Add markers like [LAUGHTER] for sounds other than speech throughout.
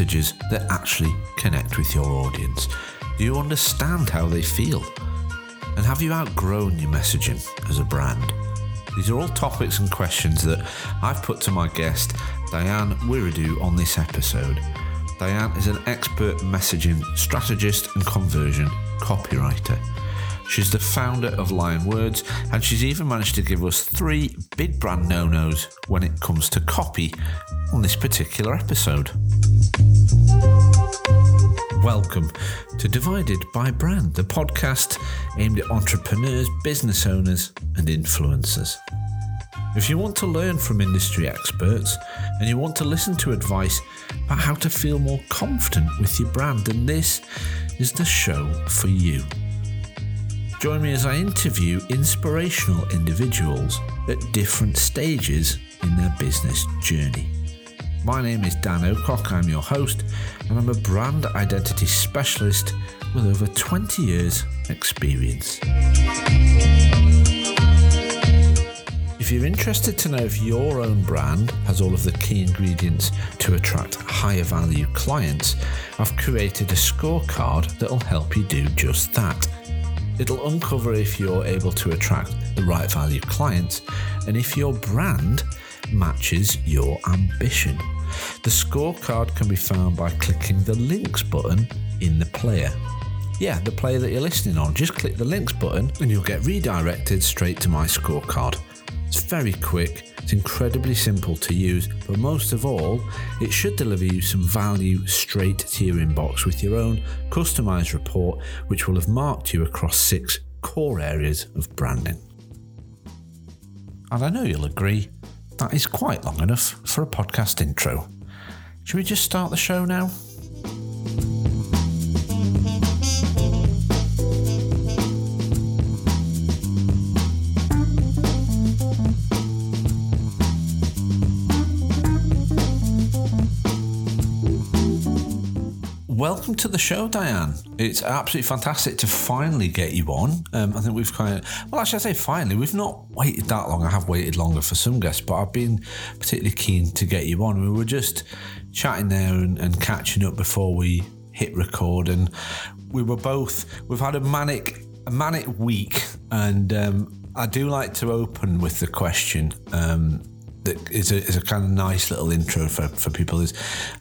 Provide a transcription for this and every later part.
messages that actually connect with your audience? Do you understand how they feel? And have you outgrown your messaging as a brand? These are all topics and questions that I've put to my guest, Diane Wiredu, on this episode. Diane is an expert messaging strategist and conversion copywriter. She's the founder of Lion Words, and she's even managed to give us three big brand no nos when it comes to copy on this particular episode. Welcome to Divided by Brand, the podcast aimed at entrepreneurs, business owners, and influencers. If you want to learn from industry experts and you want to listen to advice about how to feel more confident with your brand, then this is the show for you. Join me as I interview inspirational individuals at different stages in their business journey. My name is Dan Ocock, I'm your host, and I'm a brand identity specialist with over 20 years' experience. If you're interested to know if your own brand has all of the key ingredients to attract higher value clients, I've created a scorecard that'll help you do just that. It'll uncover if you're able to attract the right value clients and if your brand matches your ambition. The scorecard can be found by clicking the links button in the player. Yeah, the player that you're listening on. Just click the links button and you'll get redirected straight to my scorecard. It's very quick, it's incredibly simple to use, but most of all, it should deliver you some value straight to your inbox with your own customized report, which will have marked you across six core areas of branding. And I know you'll agree, that is quite long enough for a podcast intro. Should we just start the show now? To the show, Diane. It's absolutely fantastic to finally get you on. Um, I think we've kind of, well, actually, I say finally, we've not waited that long. I have waited longer for some guests, but I've been particularly keen to get you on. We were just chatting there and, and catching up before we hit record, and we were both, we've had a manic, a manic week, and um, I do like to open with the question. Um, that is a, is a kind of nice little intro for, for people is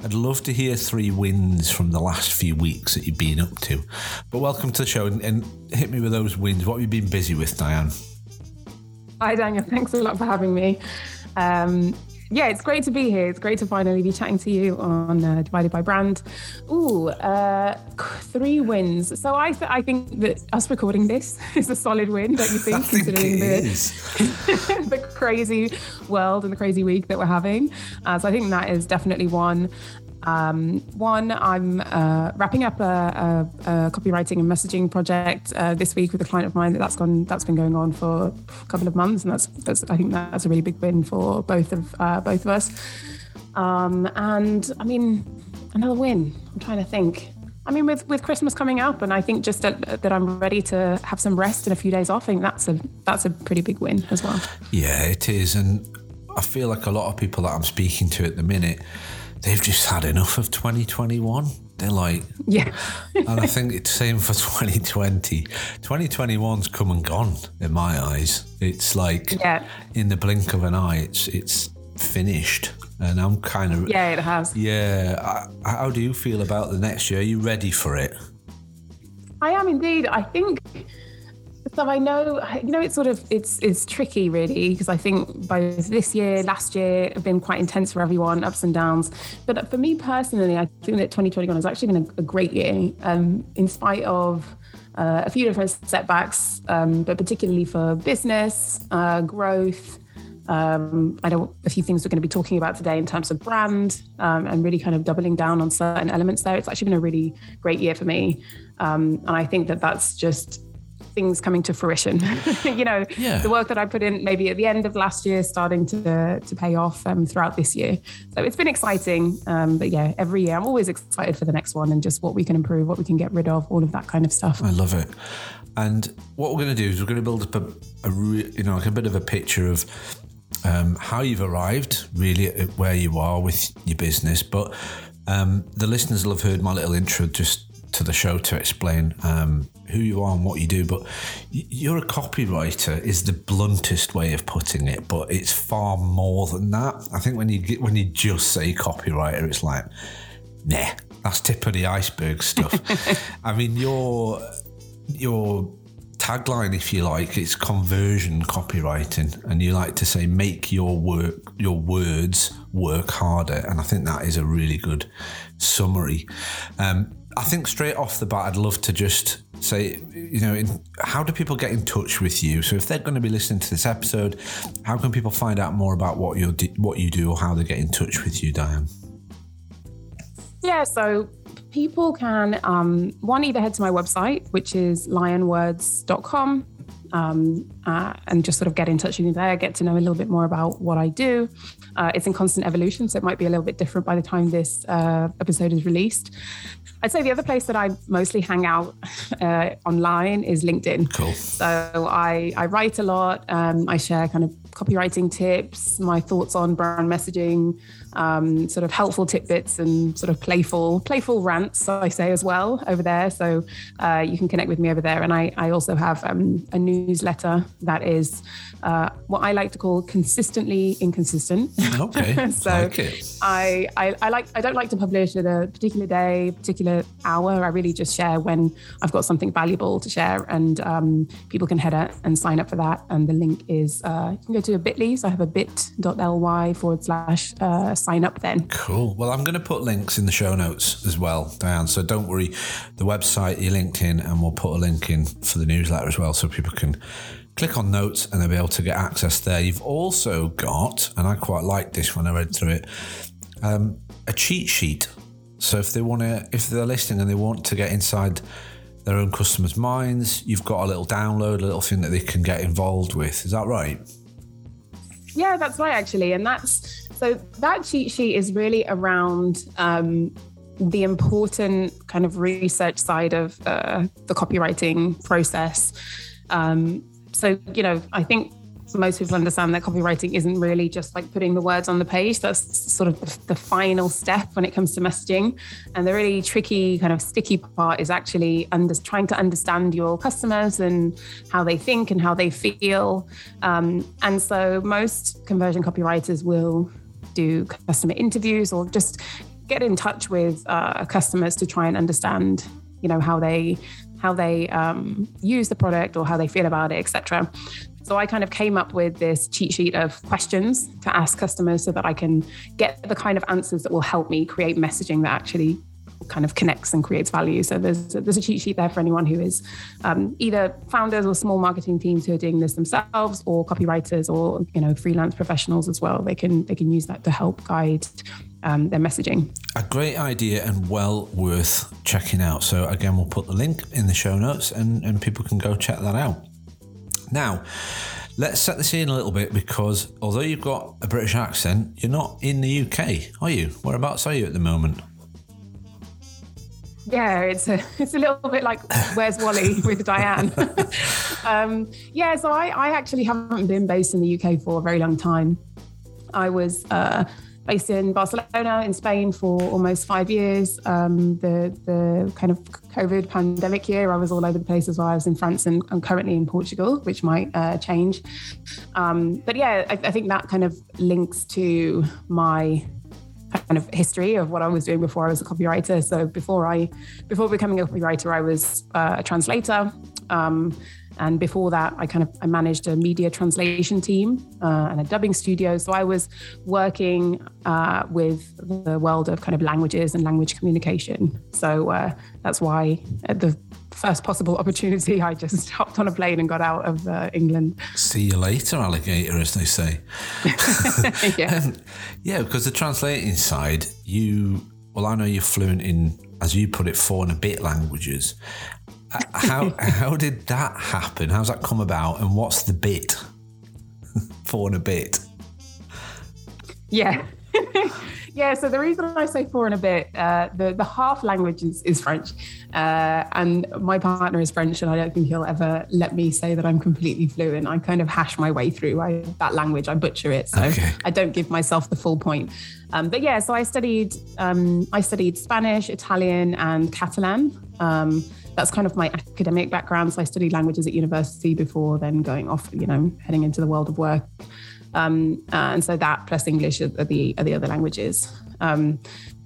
I'd love to hear three wins from the last few weeks that you've been up to. But welcome to the show and, and hit me with those wins. What have you been busy with, Diane? Hi, Daniel. [LAUGHS] Thanks a lot for having me. Um, yeah, it's great to be here. It's great to finally be chatting to you on uh, Divided by Brand. Ooh, uh, three wins. So I, th- I think that us recording this [LAUGHS] is a solid win, don't you think? [LAUGHS] considering the, [LAUGHS] the crazy world and the crazy week that we're having. Uh, so I think that is definitely one. Um, one, I'm uh, wrapping up a, a, a, copywriting and messaging project uh, this week with a client of mine that that's gone that's been going on for a couple of months, and that's, that's I think that's a really big win for both of uh, both of us. Um, and I mean, another win. I'm trying to think. I mean, with, with Christmas coming up, and I think just that, that I'm ready to have some rest and a few days off. I think that's a that's a pretty big win as well. Yeah, it is, and I feel like a lot of people that I'm speaking to at the minute they've just had enough of 2021. They're like, yeah. and I think it's the same for [LAUGHS] 2020. 2021's come and gone in my eyes. It's like, yeah. in the blink of an eye, it's it's finished. And I'm kind of, yeah, it has. Yeah. I, how do you feel about the next year? Are you ready for it? I am indeed. I think so I know, you know, it's sort of it's it's tricky really because I think both this year, last year have been quite intense for everyone, ups and downs. But for me personally, I think that 2021 has actually been a, a great year, um, in spite of uh, a few different setbacks, um, but particularly for business uh, growth. Um, I know a few things we're going to be talking about today in terms of brand um, and really kind of doubling down on certain elements there. It's actually been a really great year for me. Um, and I think that that's just things coming to fruition. [LAUGHS] you know, yeah. the work that I put in maybe at the end of last year starting to to pay off um, throughout this year. So it's been exciting. Um, but yeah, every year I'm always excited for the next one and just what we can improve, what we can get rid of, all of that kind of stuff. I love it. And what we're going to do is we're going to build up a, a you know like a bit of a picture of um, how you've arrived really at where you are with your business, but Um, the listeners will have heard my little intro just to the show to explain um, who you are and what you do. But you're a copywriter is the bluntest way of putting it, but it's far more than that. I think when you get, when you just say copywriter, it's like, nah, that's tip of the iceberg stuff. [LAUGHS] I mean, your your tagline, if you like, it's conversion copywriting, and you like to say make your work your words work harder, and I think that is a really good summary. Um, I think straight off the bat, I'd love to just say, you know, in, how do people get in touch with you? So if they're going to be listening to this episode, how can people find out more about what you what you do or how they get in touch with you, Diane? Yeah, so people can um, one either head to my website, which is lionwords.com, um, uh, and just sort of get in touch with me there, get to know a little bit more about what I do. Uh, it's in constant evolution, so it might be a little bit different by the time this uh, episode is released. I'd say the other place that I mostly hang out [LAUGHS] uh, online is LinkedIn. Cool. So I, I write a lot. Um, I share kind of copywriting tips, my thoughts on brand messaging, um, sort of helpful tidbits and sort of playful playful rants, I say as well over there. So uh, you can connect with me over there. And I, I also have um, a newsletter that is uh, what I like to call consistently inconsistent. Okay. [LAUGHS] so like I, I, I like I don't like to publish at a particular day, particular hour. I really just share when I've got something valuable to share, and um, people can head out and sign up for that. And the link is uh, you can go to a Bitly. So I have a bit.ly forward slash uh, sign up then. Cool. Well, I'm going to put links in the show notes as well, Diane. So don't worry. The website, your LinkedIn, and we'll put a link in for the newsletter as well, so people can click on notes and they'll be able to get access there. You've also got, and I quite like this when I read through it, um, a cheat sheet. So if they want to, if they're listening and they want to get inside their own customers' minds, you've got a little download, a little thing that they can get involved with. Is that right? Yeah, that's right, actually. And that's so that cheat sheet is really around um, the important kind of research side of uh, the copywriting process. Um, so, you know, I think most people understand that copywriting isn't really just like putting the words on the page. That's sort of the final step when it comes to messaging. And the really tricky, kind of sticky part is actually under, trying to understand your customers and how they think and how they feel. Um, and so most conversion copywriters will do customer interviews or just get in touch with uh, customers to try and understand, you know, how they how they um, use the product or how they feel about it, etc. So I kind of came up with this cheat sheet of questions to ask customers so that I can get the kind of answers that will help me create messaging that actually kind of connects and creates value. So there's there's a cheat sheet there for anyone who is um, either founders or small marketing teams who are doing this themselves, or copywriters, or you know freelance professionals as well. They can they can use that to help guide um, their messaging. A great idea and well worth checking out. So, again, we'll put the link in the show notes and, and people can go check that out. Now, let's set the scene a little bit because although you've got a British accent, you're not in the UK, are you? Whereabouts are you at the moment? Yeah, it's a [LAUGHS] it's a little bit like Where's Wally [LAUGHS] with Diane. [LAUGHS] um, yeah, so I, I actually haven't been based in the UK for a very long time. I was uh, based in Barcelona in Spain for almost five years. Um, the the kind of COVID pandemic year, I was all over the place as well. I was in France and I'm currently in Portugal, which might uh, change. Um, but yeah, I, I think that kind of links to my kind of history of what I was doing before I was a copywriter. So before I, before becoming a copywriter, I was uh, a translator. Um, and before that, I kind of I managed a media translation team uh, and a dubbing studio. So I was working uh, with the world of kind of languages and language communication. So uh, that's why at the first possible opportunity, I just [LAUGHS] hopped on a plane and got out of uh, England. See you later, alligator, as they say. [LAUGHS] yeah. Um, yeah, because the translating side, you well, I know you're fluent in, as you put it, four and a bit languages how [LAUGHS] how did that happen? How's that come about? And what's the bit for and a bit? Yeah. Yeah, so the reason I say four and a bit, uh, the the half language is, is French, uh, and my partner is French, and I don't think he'll ever let me say that I'm completely fluent. I kind of hash my way through I, that language. I butcher it, so okay. I don't give myself the full point. Um, but yeah, so I studied um, I studied Spanish, Italian, and Catalan. Um, that's kind of my academic background. So I studied languages at university before then going off, you know, heading into the world of work. Um, and so that plus English are the are the other languages. Um,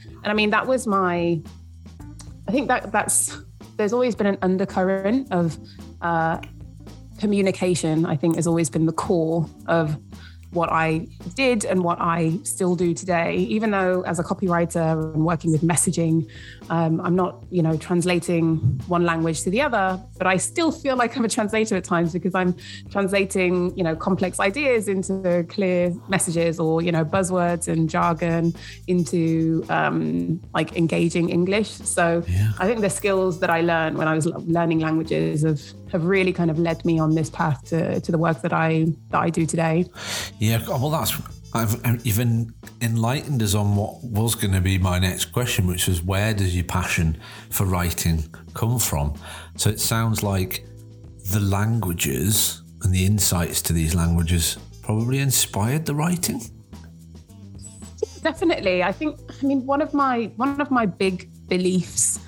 and I mean that was my. I think that that's there's always been an undercurrent of uh, communication. I think has always been the core of what I did and what I still do today. Even though as a copywriter and working with messaging, um, I'm not, you know, translating one language to the other, but I still feel like I'm a translator at times because I'm translating, you know, complex ideas into clear messages or, you know, buzzwords and jargon into um, like engaging English. So yeah. I think the skills that I learned when I was learning languages have have really kind of led me on this path to, to the work that I that I do today. Yeah, well, that's I've um, even enlightened us on what was going to be my next question, which was where does your passion for writing come from? So it sounds like the languages and the insights to these languages probably inspired the writing. Definitely, I think. I mean, one of my one of my big beliefs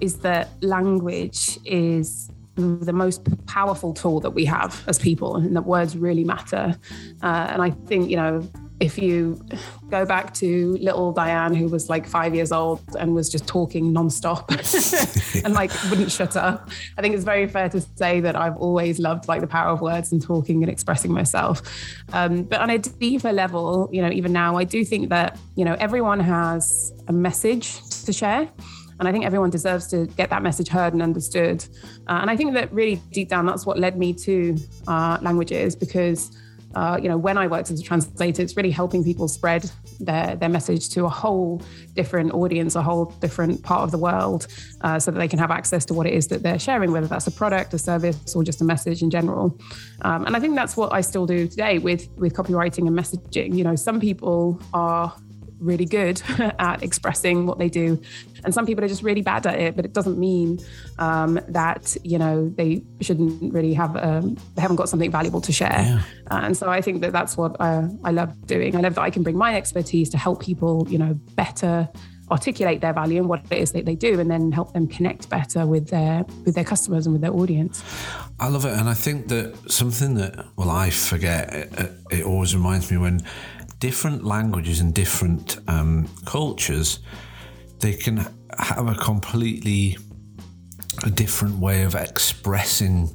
is that language is the most powerful tool that we have as people and that words really matter. Uh, and I think, you know, if you go back to little Diane, who was like five years old and was just talking nonstop [LAUGHS] and like wouldn't shut up, I think it's very fair to say that I've always loved like the power of words and talking and expressing myself. Um, but on a deeper level, you know, even now, I do think that, you know, everyone has a message to share. And I think everyone deserves to get that message heard and understood. Uh, and I think that really deep down, that's what led me to uh, languages because. Uh, you know, when I worked as a translator, it's really helping people spread their their message to a whole different audience, a whole different part of the world, uh, so that they can have access to what it is that they're sharing, whether that's a product, a service, or just a message in general. Um, and I think that's what I still do today with with copywriting and messaging. You know, some people are really good [LAUGHS] at expressing what they do. And some people are just really bad at it but it doesn't mean um, that you know they shouldn't really have um, they haven't got something valuable to share. Yeah. uh, and so i think that that's what uh, i love doing. I love that i can bring my expertise to help people you know better articulate their value and what it is that they do and then help them connect better with their with their customers and with their audience. I love it. And i think that something that well i forget it, it always reminds me when different languages and different um, cultures, they can have a completely different way of expressing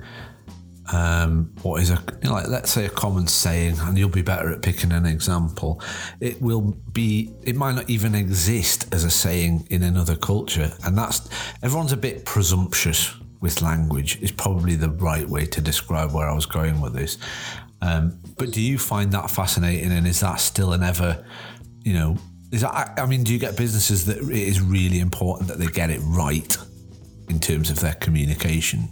um, what is a you know, like let's say a common saying, and you'll be better at picking an example. It will be it might not even exist as a saying in another culture, and that's everyone's a bit presumptuous with language. Is probably the right way to describe where I was going with this. Um, but do you find that fascinating? And is that still an ever, you know, is that, I mean, do you get businesses that it is really important that they get it right in terms of their communication?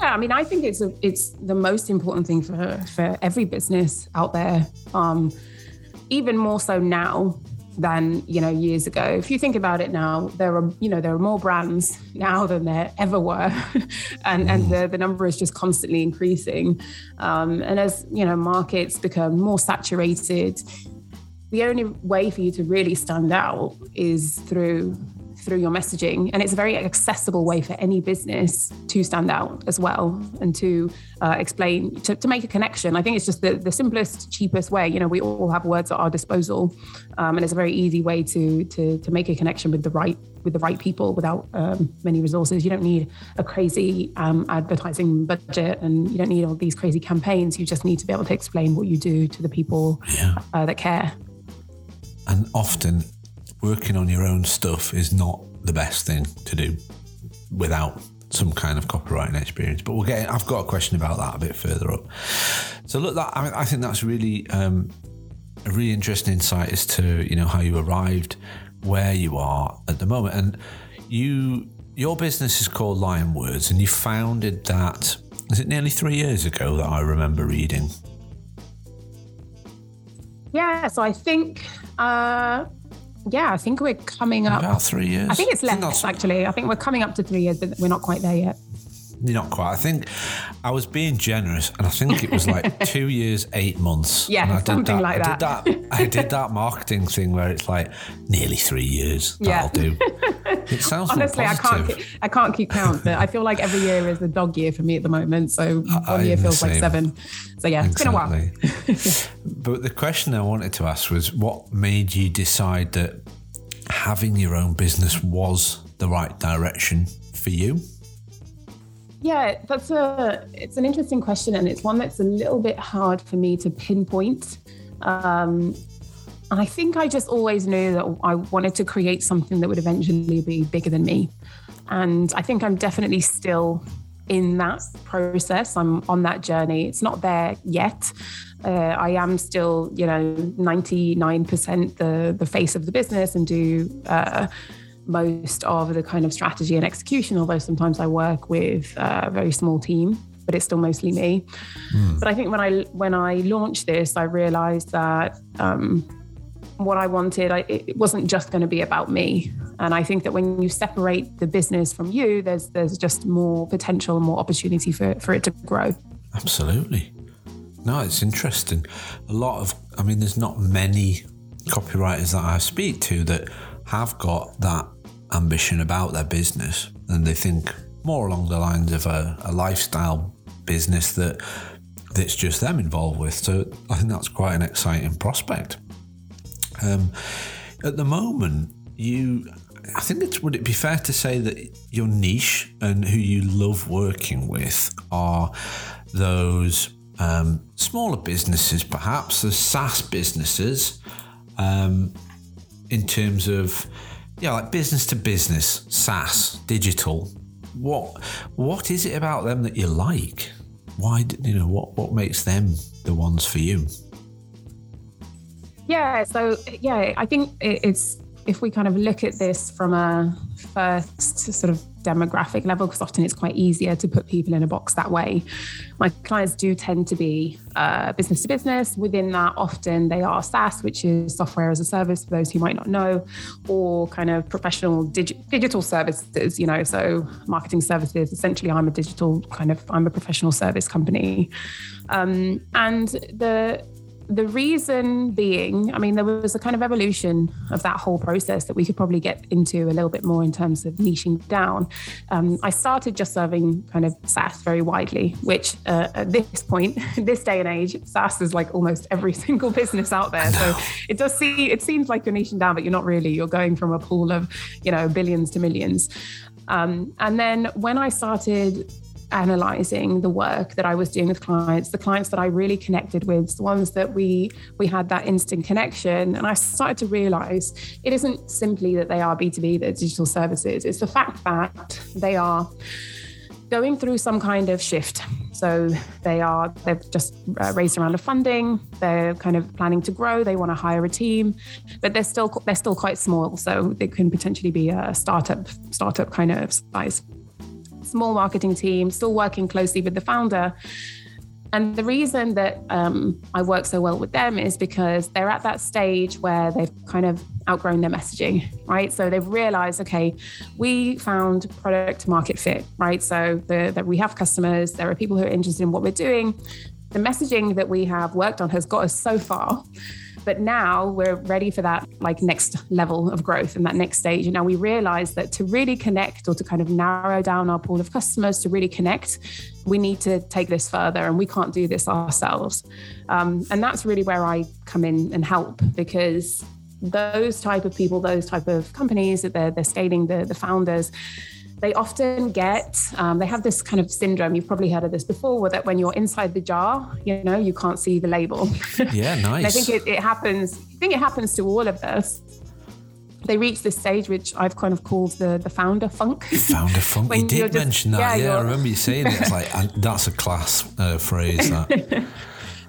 Yeah, I mean, I think it's a, it's the most important thing for for every business out there. Um, even more so now than you know years ago. If you think about it now, there are you know there are more brands now than there ever were, [LAUGHS] and and the, the number is just constantly increasing. Um, and as you know markets become more saturated, the only way for you to really stand out is through through your messaging. And it's a very accessible way for any business to stand out as well and to uh, explain, to, to, make a connection. I think it's just the, the simplest, cheapest way. You know, we all have words at our disposal. Um, and it's a very easy way to, to, to make a connection with the right with the right people without um, many resources. You don't need a crazy um, advertising budget and you don't need all these crazy campaigns. You just need to be able to explain what you do to the people yeah. uh, that care. And often working on your own stuff is not the best thing to do without some kind of copywriting experience. But we'll get. I've got a question about that a bit further up. So look, that I, I think that's really um, a really interesting insight as to you know how you arrived where you are at the moment, and you your business is called Lion Words, and you founded that. Is it nearly three years ago that I remember reading? Yeah, so I think, uh, yeah, I think we're coming up. About three years. I think it's less, actually. I think we're coming up to three years, but we're not quite there yet. Not quite. I think I was being generous, and I think it was like [LAUGHS] two years, eight months. Yeah, and I did something that, like I did that. I did that marketing thing where it's like nearly three years. Yeah. That'll do. It [LAUGHS] sounds Honestly, I can't. keep- I can't keep count, but I feel like every year is a dog year for me at the moment. So [LAUGHS] one year I'm the feels like seven. So yeah, it's been a while. But the question I wanted to ask was what made you decide that having your own business was the right direction for you? Yeah, that's a it's an interesting question, and it's one that's a little bit hard for me to pinpoint. Um, I think I just always knew that I wanted to create something that would eventually be bigger than me. And I think I'm definitely still in that process. I'm on that journey. It's not there yet. Uh, I am still, you know, 99% the the face of the business and do uh, most of the kind of strategy and execution. Although sometimes I work with a very small team, but it's still mostly me. But I think when I when I launched this, I realized that um, what I wanted, I, it wasn't just going to be about me. And I think that when you separate the business from you, there's there's just more potential and more opportunity for, for it to grow. Absolutely. No, it's interesting. A lot of, I mean, there's not many copywriters that I speak to that have got that ambition about their business and they think more along the lines of a, a lifestyle business that that's just them involved with. So I think that's quite an exciting prospect. Um, at the moment, you, I think it's would it be fair to say that your niche and who you love working with are those um, smaller businesses, perhaps the SaaS businesses, um, in terms of yeah, like business to business, SaaS, digital. What what is it about them that you like? Why you know what what makes them the ones for you? Yeah, so yeah, I think it's if we kind of look at this from a first sort of demographic level, because often it's quite easier to put people in a box that way. My clients do tend to be uh, business to business. Within that, often they are SaaS, which is software as a service for those who might not know, or kind of professional digi- digital services. You know, so marketing services. Essentially, I'm a digital kind of I'm a professional service company, um, and the the reason being, I mean, there was a kind of evolution of that whole process that we could probably get into a little bit more in terms of niching down. Um, I started just serving kind of SaaS very widely, which uh, at this point, [LAUGHS] this day and age, SaaS is like almost every [LAUGHS] single business out there. So it does see, it seems like you're niching down, but you're not really. You're going from a pool of, you know, billions to millions. Um, and then when I started analyzing the work that I was doing with clients, the clients that I really connected with, the ones that we we had that instant connection, and I started to realize it isn't simply that they are B2B, they're digital services. It's the fact that they are going through some kind of shift. So they are they've just uh, raised a round of funding. They're kind of planning to grow. They want to hire a team, but they're still they're still quite small. So they can potentially be a startup startup kind of size small marketing team, still working closely with the founder. And the reason that um, I work so well with them is because they're at that stage where they've kind of outgrown their messaging, right? So they've realized, okay, we found product market fit, right? So that we have customers, there are people who are interested in what we're doing. The messaging that we have worked on has got us so far but now we're ready for that like next level of growth and that next stage. And now we realize that to really connect or to kind of narrow down our pool of customers to really connect we need to take this further and we can't do this ourselves. Um, and that's really where i come in and help because those type of people those type of companies that they're, they're scaling the, the founders they often get um, they have this kind of syndrome you've probably heard of this before where that when you're inside the jar you know you can't see the label [LAUGHS] Yeah, and I think it, it happens. I think it happens to all of us. They reach this stage, which I've kind of called the the founder funk. Found a [LAUGHS] funk. You did just- mention that. yeah, Yeah, I remember you saying it. It's like [LAUGHS] that's a class uh, phrase. That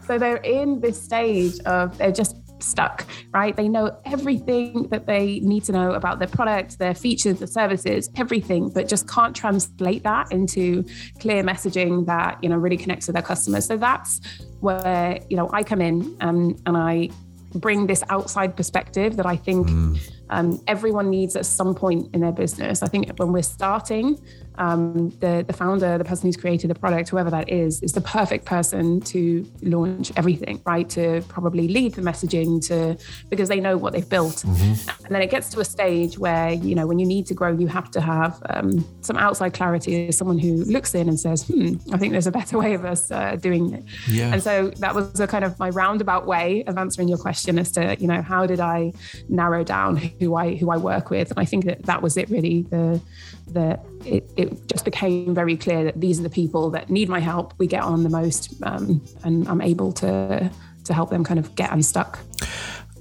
so they're in this stage of they're just stuck, right? They know everything that they need to know about their product, their features, their services, everything, but just can't translate that into clear messaging that you know really connects with their customers. So that's where you know I come in um, and I bring this outside perspective that I think mm. um, everyone needs at some point in their business. I think when we're starting, um, the the founder, the person who's created the product, whoever that is, is the perfect person to launch everything, right? To probably lead the messaging, to because they know what they've built, mm-hmm. and then it gets to a stage where you know when you need to grow, you have to have um, some outside clarity. as Someone who looks in and says, "Hmm, I think there's a better way of us uh, doing it." Yeah. And so that was a kind of my roundabout way of answering your question as to you know how did I narrow down who I who I work with, and I think that that was it really the the it, it just became very clear that these are the people that need my help. We get on the most, um, and I'm able to to help them kind of get unstuck.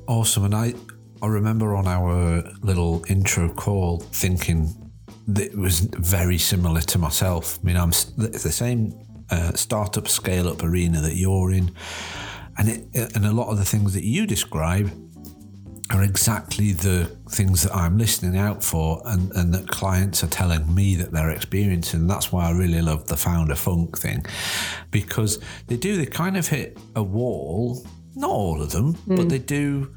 Awesome, and I I remember on our little intro call thinking that it was very similar to myself. I mean, I'm the same uh, startup scale up arena that you're in, and it, and a lot of the things that you describe are exactly the things that I'm listening out for and, and that clients are telling me that they're experiencing. And That's why I really love the founder funk thing because they do, they kind of hit a wall, not all of them, mm. but they do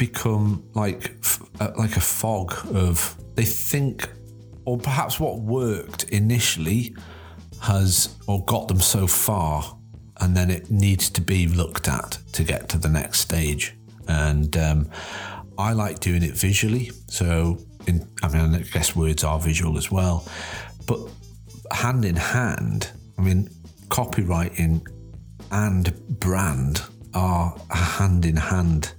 become like uh, like a fog of they think or perhaps what worked initially has or got them so far and then it needs to be looked at to get to the next stage and um, I like doing it visually. So, in, I mean, I guess words are visual as well, but hand in hand. I mean, copywriting and brand are a hand in hand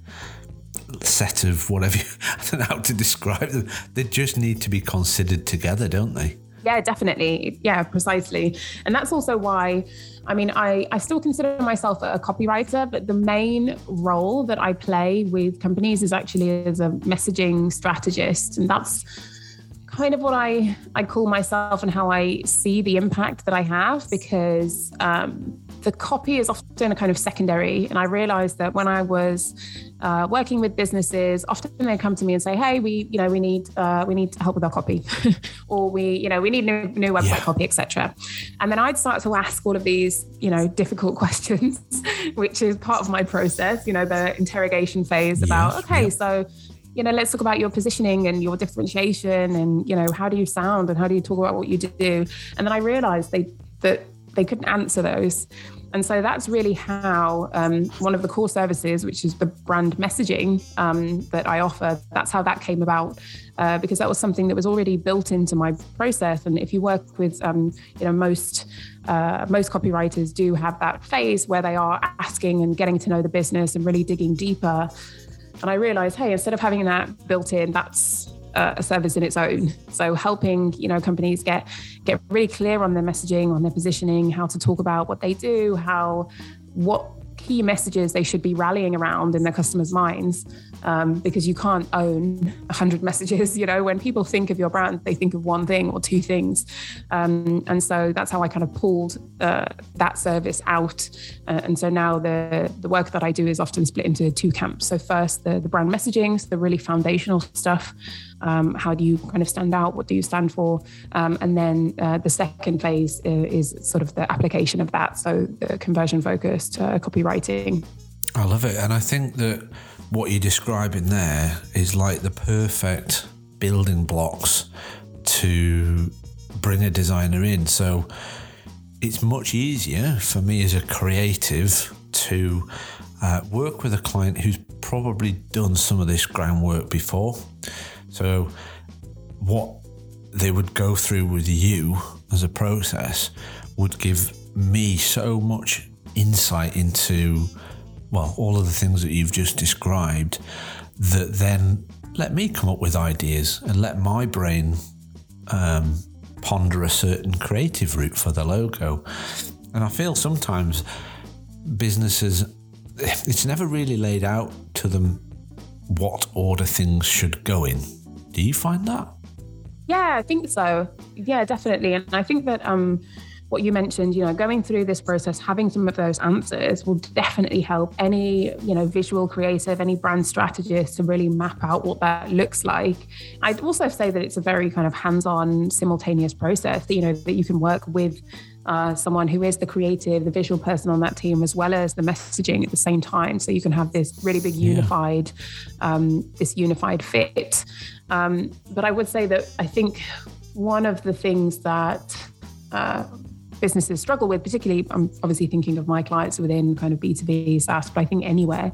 set of whatever you, [LAUGHS] I don't know how to describe them. They just need to be considered together, don't they? Yeah, definitely. Yeah, precisely. And that's also why, I mean, I, I still consider myself a copywriter, but the main role that I play with companies is actually as a messaging strategist. And that's kind of what I, I call myself and how I see the impact that I have because um, the copy is often a kind of secondary. And I realized that when I was uh, working with businesses, often they come to me and say, "Hey, we, you know, we need uh, we need help with our copy, [LAUGHS] or we, you know, we need new new website yeah. copy, etc." And then I'd start to ask all of these, you know, difficult [LAUGHS] questions, which is part of my process. You know, the interrogation phase about, okay, yeah. so you know, let's talk about your positioning and your differentiation and, you know, how do you sound and how do you talk about what you do? And then I realized they that they couldn't answer those. And so that's really how um, one of the core services, which is the brand messaging um, that I offer, that's how that came about. Uh, because that was something that was already built into my process. And if you work with, um, you know, most uh, most copywriters do have that phase where they are asking and getting to know the business and really digging deeper. And I realized, hey, instead of having that built in, that's uh, a service in its own. So helping you know companies get get really clear on their messaging, on their positioning, how to talk about what they do, how what key messages they should be rallying around in their customers' minds um, because you can't own 100 messages. You know, when people think of your brand, they think of one thing or two things. Um, and so that's how I kind of pulled uh, that service out. Uh, and so now the, the work that I do is often split into two camps. So, first, the, the brand messaging, so the really foundational stuff. Um, how do you kind of stand out? What do you stand for? Um, and then uh, the second phase uh, is sort of the application of that. So, the conversion focused uh, copywriting. I love it. And I think that what you're describing there is like the perfect building blocks to bring a designer in. So it's much easier for me as a creative to uh, work with a client who's probably done some of this groundwork before. So, what they would go through with you as a process would give me so much insight into well, all of the things that you've just described that then let me come up with ideas and let my brain um, ponder a certain creative route for the logo. And I feel sometimes businesses, it's never really laid out to them what order things should go in. Do you find that? Yeah, I think so. Yeah, definitely. And I think that um, what you mentioned, you know, going through this process, having some of those answers will definitely help any, you know, visual creative, any brand strategist to really map out what that looks like. I'd also say that it's a very kind of hands-on, simultaneous process. That, you know, that you can work with uh, someone who is the creative, the visual person on that team, as well as the messaging at the same time. So you can have this really big unified, yeah. um, this unified fit. Um, but I would say that I think one of the things that uh, businesses struggle with, particularly I'm obviously thinking of my clients within kind of B2B SaaS, but I think anywhere,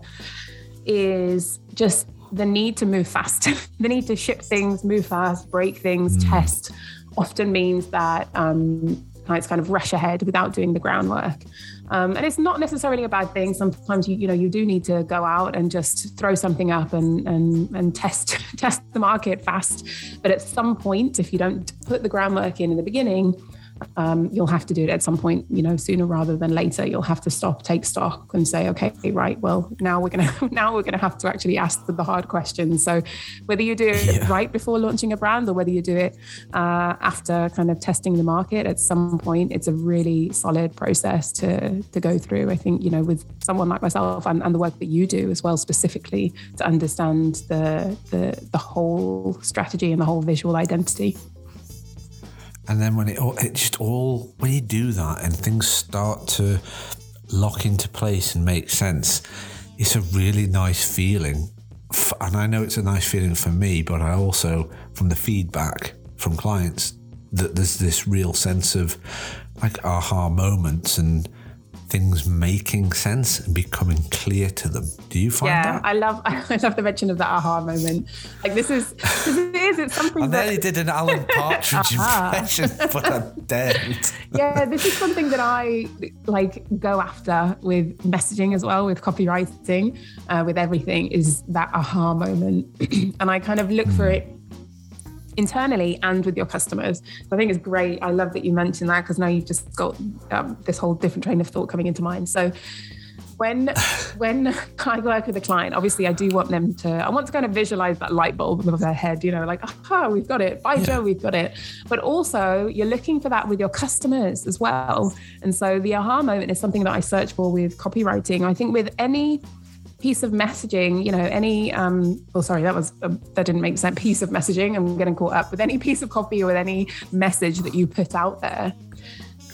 is just the need to move fast, [LAUGHS] the need to ship things, move fast, break things, mm. test often means that um, clients kind of rush ahead without doing the groundwork. Um, and it's not necessarily a bad thing. Sometimes you you know you do need to go out and just throw something up and and and test [LAUGHS] test the market fast. But at some point, if you don't put the groundwork in in the beginning, um, you'll have to do it at some point, you know, sooner rather than later. You'll have to stop, take stock, and say, okay, right, well, now we're gonna [LAUGHS] now we're gonna have to actually ask the hard questions. So, whether you do it yeah. right before launching a brand or whether you do it uh, after kind of testing the market, at some point, it's a really solid process to to go through. I think you know, with someone like myself and, and the work that you do as well, specifically to understand the the the whole strategy and the whole visual identity. And then when it, it just all, when you do that and things start to lock into place and make sense, it's a really nice feeling. And I know it's a nice feeling for me, but I also, from the feedback from clients, that there's this real sense of like aha moments and things making sense and becoming clear to them. Do you find yeah, that? I love [LAUGHS] I love the mention of that aha moment. Like this is it is it's something. I that, nearly did an Alan [LAUGHS] Partridge impression, but I daren't. [LAUGHS] yeah, this is something that I like go after with messaging as well, with copywriting, uh, with everything. Is that aha moment, [CLEARS THROAT] and I kind of look mm. for hmm. it internally and with your customers. So I think it's great. I love that you mentioned that because now you've just got um, this whole different train of thought coming into mind. So when [SIGHS] when I work with a client, obviously I do want them to I want to kind of visualize that light bulb above their head, you know, like, aha, we've got it. By yeah. Joe, we've got it. But also you're looking for that with your customers as well. And so the aha moment is something that I search for with copywriting. I think with any piece of messaging, you know, any, um, oh, sorry, that was, uh, that didn't make sense. Piece of messaging. I'm getting caught up with any piece of copy or with any message that you put out there.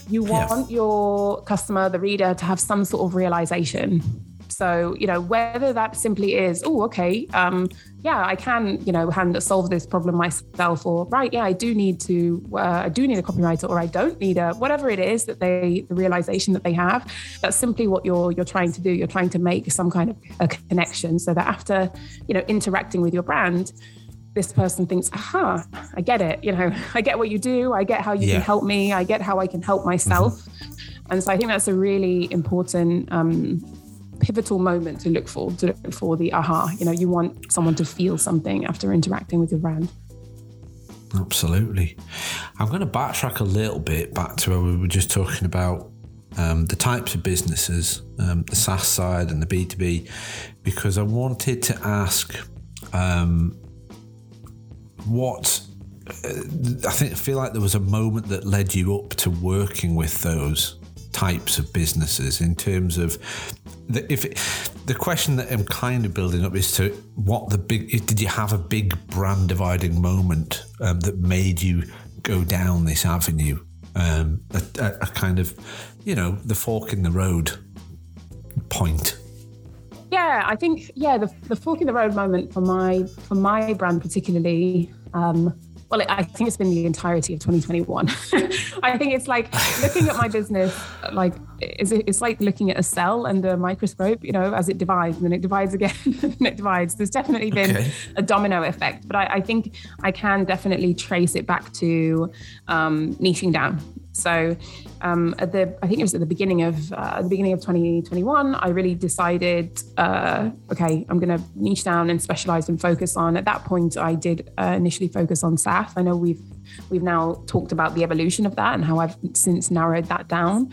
You want yeah. your customer, the reader, to have some sort of realization so, you know, whether that simply is, oh, okay, um, yeah, I can, you know, hand solve this problem myself, or right, yeah, I do need to, uh, I do need a copywriter, or I don't need a whatever it is that they, the realization that they have. That's simply what you're you're trying to do. You're trying to make some kind of a connection, so that after, you know, interacting with your brand, this person thinks, aha, I get it. You know, [LAUGHS] I get what you do. I get how you yeah. can help me. I get how I can help myself. Mm-hmm. And so I think that's a really important um, pivotal moment to look for, to look for the aha. You know, you want someone to feel something after interacting with your brand. Absolutely. I'm going to backtrack a little bit back to where we were just talking about um, the types of businesses, um, the SaaS side and the B2B, because I wanted to ask um, what uh, I think I feel like there was a moment that led you up to working with those types of businesses in terms of the, if it, the question that I'm kind of building up is to what the big did you have a big brand dividing moment um, that made you go down this avenue? Um, a, a, kind of you know the fork in the road point. Yeah i think yeah the, the fork in the road moment for my for my brand particularly um, well, I think it's been the entirety of 2021. [LAUGHS] I think it's like looking at my business, like it's, it's like looking at a cell under a microscope, you know, as it divides and then it divides again [LAUGHS] and it divides. There's definitely been okay. a domino effect, but I, I, think I can definitely trace it back to um, niching down. So um, at the, I think it was at the beginning of uh, the beginning of 2021, I really decided, uh, okay, I'm going to niche down and specialize and focus on. At that point, I did uh, initially focus on SaaS. I know we've we've now talked about the evolution of that and how I've since narrowed that down.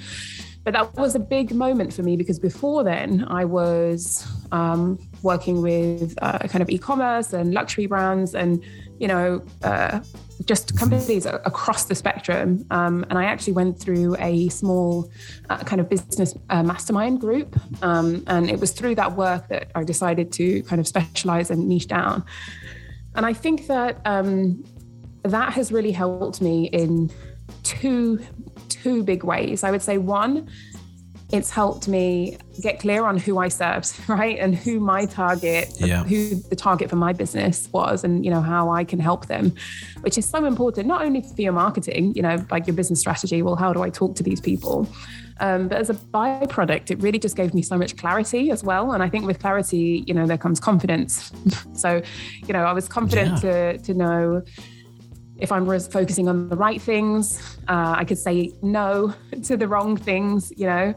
But that was a big moment for me because before then I was um, working with uh, kind of e-commerce and luxury brands and you know, uh, just companies across the spectrum. Um, and I actually went through a small uh, kind of business uh, mastermind group. Um, and it was through that work that I decided to kind of specialize and niche down. And I think that um, that has really helped me in two two big ways. I would say one it's helped me get clear on who I served, [LAUGHS] right? And who my target, yeah. who the target for my business was, and you know how I can help them, which is so important, not only for your marketing, you know, like your business strategy. Well, how do I talk to these people? Um, but as a byproduct, it really just gave me so much clarity as well. And I think with clarity, you know, there comes confidence. [LAUGHS] so, you know, I was confident yeah. to to know if I'm focusing on the right things, uh, I could say no [LAUGHS] to the wrong things, you know.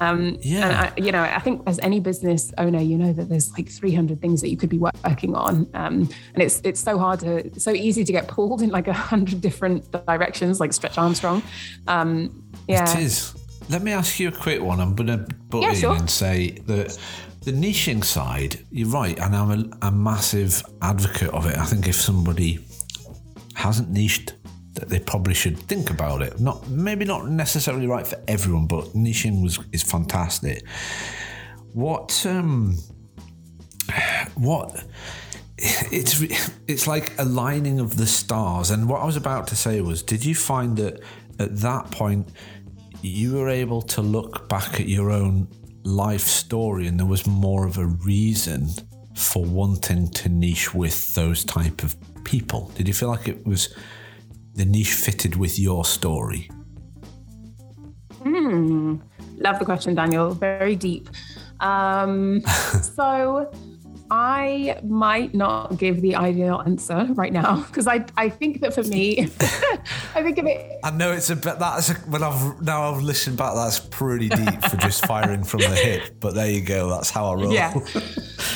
Um, yeah. I, you know, I think as any business owner, you know that there's like 300 things that you could be working on, um, and it's it's so hard to, so easy to get pulled [LAUGHS] in like a hundred different directions, like Stretch Armstrong. Um, yeah. It is. Let me ask you a quick one. I'm going to butt yeah, in sure. and say that the niching side, you're right, and I'm a, a massive advocate of it. I think if somebody hasn't niched that they probably should think about it. Not maybe not necessarily right for everyone, but niching was is fantastic. What um what it's it's like aligning of the stars and what I was about to say was did you find that at that point you were able to look back at your own life story and there was more of a reason for wanting to niche with those type of people? Did you feel like it was the niche fitted with your story? Hmm. Love the question, Daniel. Very deep. Um, [LAUGHS] so I might not give the ideal answer right now because I, I think that for me, [LAUGHS] I think of it. I know it's a bit that's a, when I've now I've listened back. That's pretty deep for just [LAUGHS] firing from the hip. But there you go. That's how I roll. Yeah. [LAUGHS]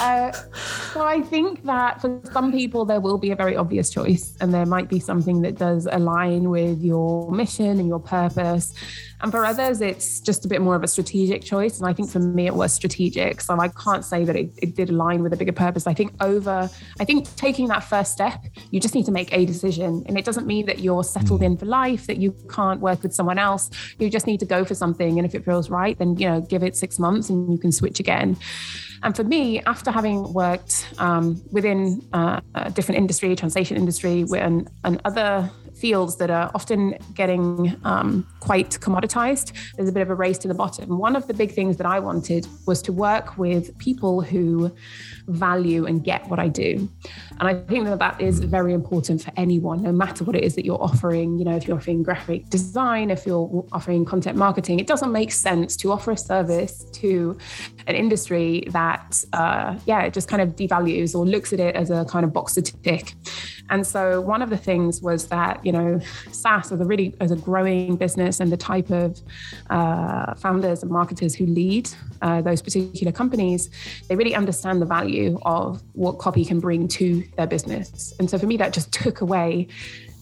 Uh, so I think that for some people there will be a very obvious choice, and there might be something that does align with your mission and your purpose. And for others, it's just a bit more of a strategic choice. And I think for me, it was strategic. So I can't say that it, it did align with a bigger purpose. I think over, I think taking that first step, you just need to make a decision. And it doesn't mean that you're settled in for life, that you can't work with someone else. You just need to go for something. And if it feels right, then, you know, give it six months and you can switch again. And for me, after having worked um, within uh, a different industry, translation industry, and, and other fields that are often getting um, quite commoditized. There's a bit of a race to the bottom. One of the big things that I wanted was to work with people who value and get what I do. And I think that that is very important for anyone, no matter what it is that you're offering. You know, if you're offering graphic design, if you're offering content marketing, it doesn't make sense to offer a service to an industry that, uh, yeah, it just kind of devalues or looks at it as a kind of box to tick. And so one of the things was that, you know, SaaS as a really as a growing business and the type of uh, founders and marketers who lead uh, those particular companies, they really understand the value of what copy can bring to their business. And so for me, that just took away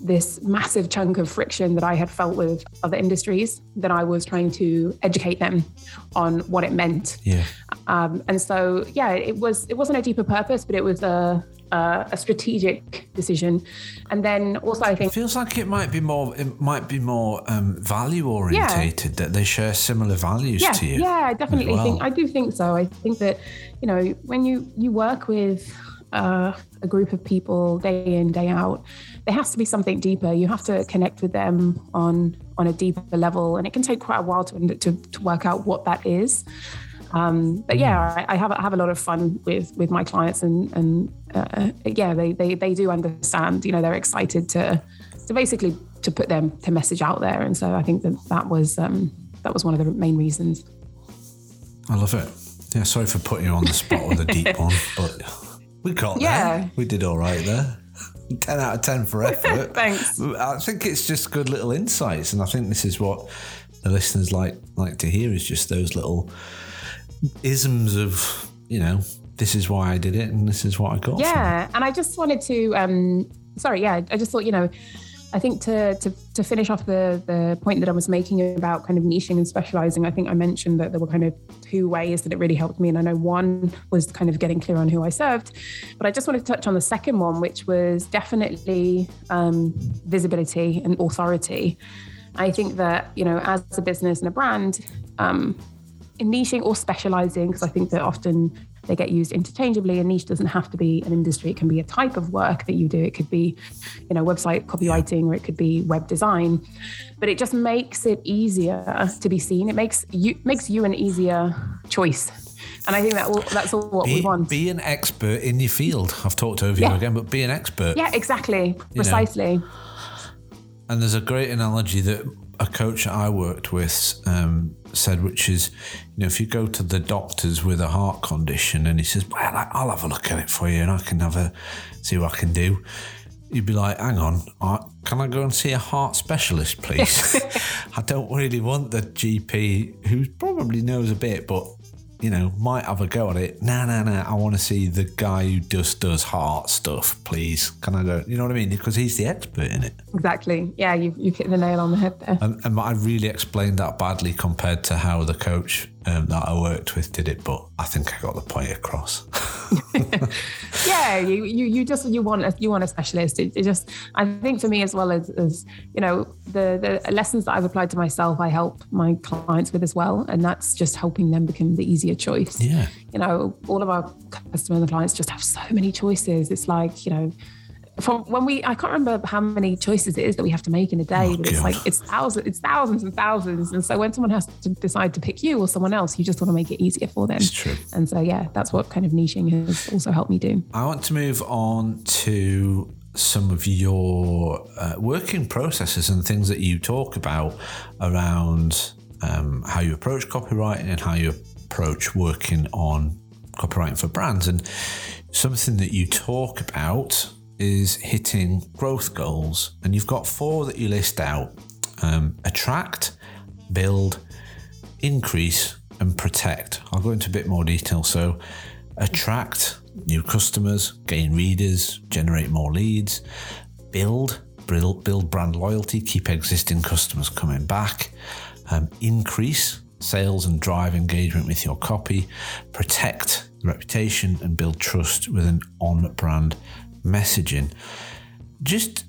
this massive chunk of friction that I had felt with other industries that I was trying to educate them on what it meant. Yeah. Um, and so, yeah, it was it wasn't a deeper purpose, but it was a uh, a strategic decision. And then also, I think it feels like it might be more it might be more um, value orientated yeah. that they share similar values yeah, to you. Yeah, I definitely well. think I do think so. I think that you know when you you work with uh, a group of people day in day out there has to be something deeper you have to connect with them on on a deeper level and it can take quite a while to to, to work out what that is um, but yeah, I, I, have I have a lot of fun with with my clients, and and uh, yeah, they, they they do understand. You know, they're excited to to basically to put them to message out there, and so I think that that was um, that was one of the main reasons. I love it. Yeah, sorry for putting you on the spot with a deep [LAUGHS] one, but we got yeah. there. We did all right there. 10 out of 10 for [LAUGHS] effort. Thanks. I think it's just good little insights. And I think this is what the listeners like like to hear is just those little isms of, you know, this is why I did it and this is what I got. Yeah. And I just wanted to, um, sorry, yeah, I just thought, you know, I think to, to, to finish off the, the point that I was making about kind of niching and specializing, I think I mentioned that there were kind of two ways that it really helped me. And I know one was kind of getting clear on who I served, but I just wanted to touch on the second one, which was definitely um, visibility and authority. I think that, you know, as a business and a brand, um, niching or specializing, because I think that often they get used interchangeably. A niche doesn't have to be an industry; it can be a type of work that you do. It could be, you know, website copywriting, or it could be web design. But it just makes it easier to be seen. It makes you makes you an easier choice. And I think that will, that's all what be, we want. Be an expert in your field. I've talked over yeah. you again, but be an expert. Yeah, exactly, precisely. You know? And there's a great analogy that a coach I worked with um, said, which is, you know, if you go to the doctors with a heart condition and he says, well, I'll have a look at it for you and I can have a see what I can do. You'd be like, hang on, can I go and see a heart specialist, please? [LAUGHS] [LAUGHS] I don't really want the GP who probably knows a bit, but you know, might have a go at it. Nah, nah, nah. I want to see the guy who just does heart stuff, please. Can I go? You know what I mean? Because he's the expert in it. Exactly. Yeah, you you hit the nail on the head there. And, and I really explained that badly compared to how the coach um, that I worked with did it, but I think I got the point across. [LAUGHS] yeah, you, you you just you want a, you want a specialist. It, it, just I think for me as well as, as you know the the lessons that I've applied to myself, I help my clients with as well, and that's just helping them become the easier choice. Yeah, you know, all of our customers and clients just have so many choices. It's like you know from when we I can't remember how many choices it is that we have to make in a day, oh, but it's like it's thousands, it's thousands and thousands. And so when someone has to decide to pick you or someone else, you just want to make it easier for them. It's true. And so yeah, that's what kind of niching has also helped me do. I want to move on to some of your uh, working processes and things that you talk about around um, how you approach copywriting and how you approach working on copywriting for brands and something that you talk about is hitting growth goals, and you've got four that you list out um, attract, build, increase, and protect. I'll go into a bit more detail. So, attract new customers, gain readers, generate more leads, build, build, build brand loyalty, keep existing customers coming back, um, increase sales and drive engagement with your copy, protect the reputation, and build trust with an on brand messaging. Just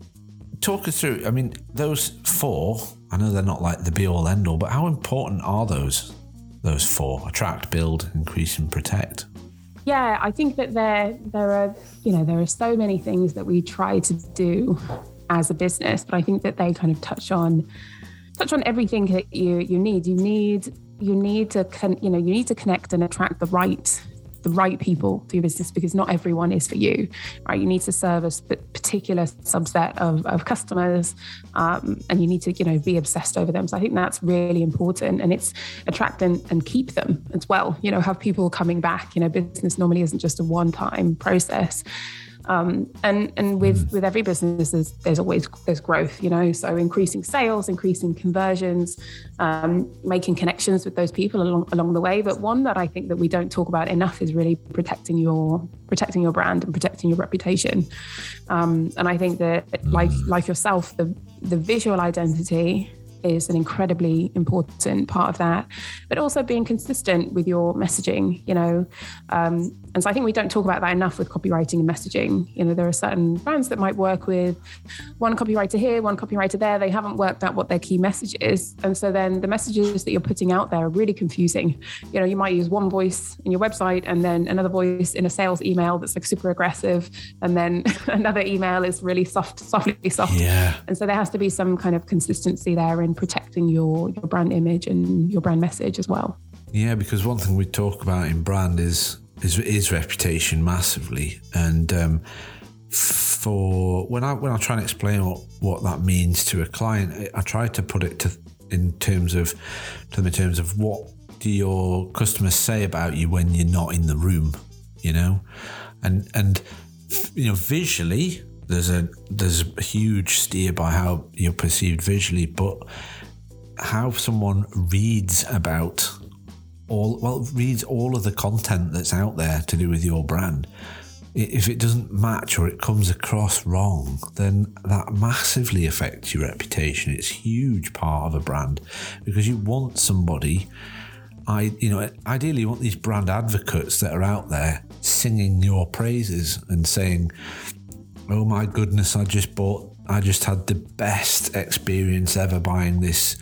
talk us through. I mean, those four. I know they're not like the be all end all, but how important are those? Those four: attract, build, increase, and protect. Yeah, I think that there there are you know there are so many things that we try to do as a business, but I think that they kind of touch on touch on everything that you you need. You need you need to con- you know you need to connect and attract the right the right people to your business because not everyone is for you, right? You need to service a particular subset of, of customers um, and you need to, you know, be obsessed over them. So I think that's really important and it's attract and, and keep them as well. You know, have people coming back. You know, business normally isn't just a one time process. Um, and and with mm. with every business, there's, there's always there's growth, you know. So increasing sales, increasing conversions, um, making connections with those people along along the way. But one that I think that we don't talk about enough is really protecting your protecting your brand and protecting your reputation. Um, and I think that like mm. like yourself, the the visual identity is an incredibly important part of that but also being consistent with your messaging you know um, and so I think we don't talk about that enough with copywriting and messaging. You know, there are certain brands that might work with one copywriter here, one copywriter there. They haven't worked out what their key message is. And so then the messages that you're putting out there are really confusing. You know, you might use one voice in your website and then another voice in a sales email that's like super aggressive. And then [LAUGHS] another email is really soft, softly soft. Yeah. And so there has to be some kind of consistency there in protecting your, your brand image and your brand message as well. Yeah, because one thing we talk about in brand is is, his reputation massively. And um, for when I when I try and explain what, what that means to a client, I try to put it to in terms of to them in terms of what do your customers say about you when you're not in the room, you know, and and you know visually there's a there's a huge steer by how you're perceived visually, but how someone reads about all well reads all of the content that's out there to do with your brand if it doesn't match or it comes across wrong, then that massively affects your reputation. It's a huge part of a brand because you want somebody. I, you know, ideally you want these brand advocates that are out there singing your praises and saying, "Oh my goodness, I just bought, I just had the best experience ever buying this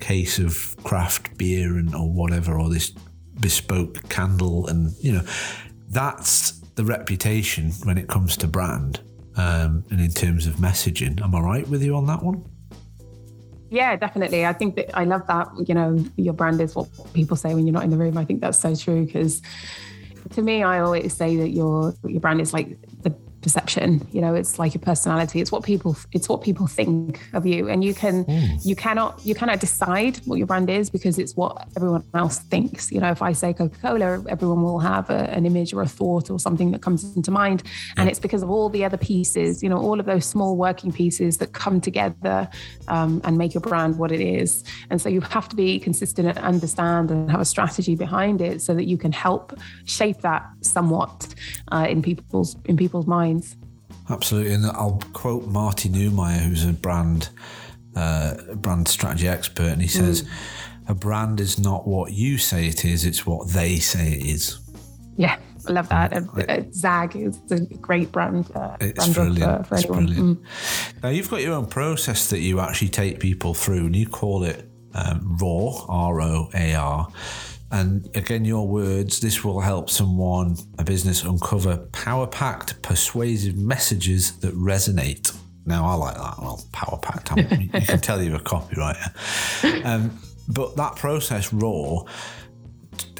case of craft beer and or whatever, or this bespoke candle," and you know, that's the reputation when it comes to brand um, and in terms of messaging. Am I right with you on that one? Yeah, definitely. I think that I love that. You know, your brand is what people say when you're not in the room. I think that's so true because to me, I always say that your your brand is like the perception you know it's like your personality. It's what people it's what people think of you. And you can mm. you cannot you cannot decide what your brand is because it's what everyone else thinks. You know if i say coca-cola everyone will have a, an image or a thought or something that comes into mind. And it's because of all the other pieces you know all of those small working pieces that come together um, and make your brand what it is. And so you have to be consistent and understand and have a strategy behind it so that you can help shape that somewhat uh, in people's in people's minds minds. Absolutely, and I'll quote Marty Neumeier, who's a brand uh, brand strategy expert, and he says, mm. "A brand is not what you say it is; it's what they say it is." Yeah, I love that. Uh, Zag is a great brand. Uh, it's brand brilliant. For, for it's brilliant. Mm. Now you've got your own process that you actually take people through, and you call it um, ROAR, R O A R. And again, your words, this will help someone, a business, uncover power packed, persuasive messages that resonate. Now, I like that. Well, power packed, [LAUGHS] you can tell you're a copywriter. Um, but that process, roar,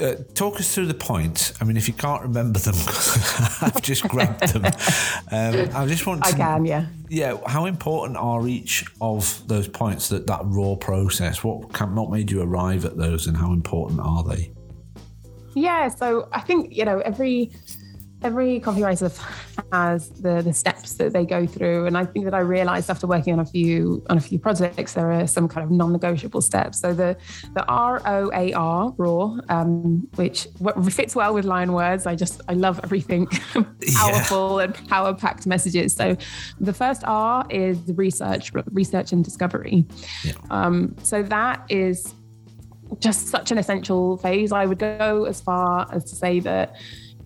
uh, talk us through the points. I mean, if you can't remember them, [LAUGHS] I've just grabbed them. Um, I just want to. I can, yeah. Yeah. How important are each of those points? That that roar process. What can, what made you arrive at those, and how important are they? Yeah. So I think you know every every copywriter has the the steps that they go through. And i think that i realized after working on a few on a few projects there are some kind of non-negotiable steps. So the the r-o-a-r roar um, which fits well with line words. I just i love everything [LAUGHS] powerful yeah. and power packed messages. So the first r is research research and discovery. Yeah. um, so that is just such an essential phase. I would go as far as to say that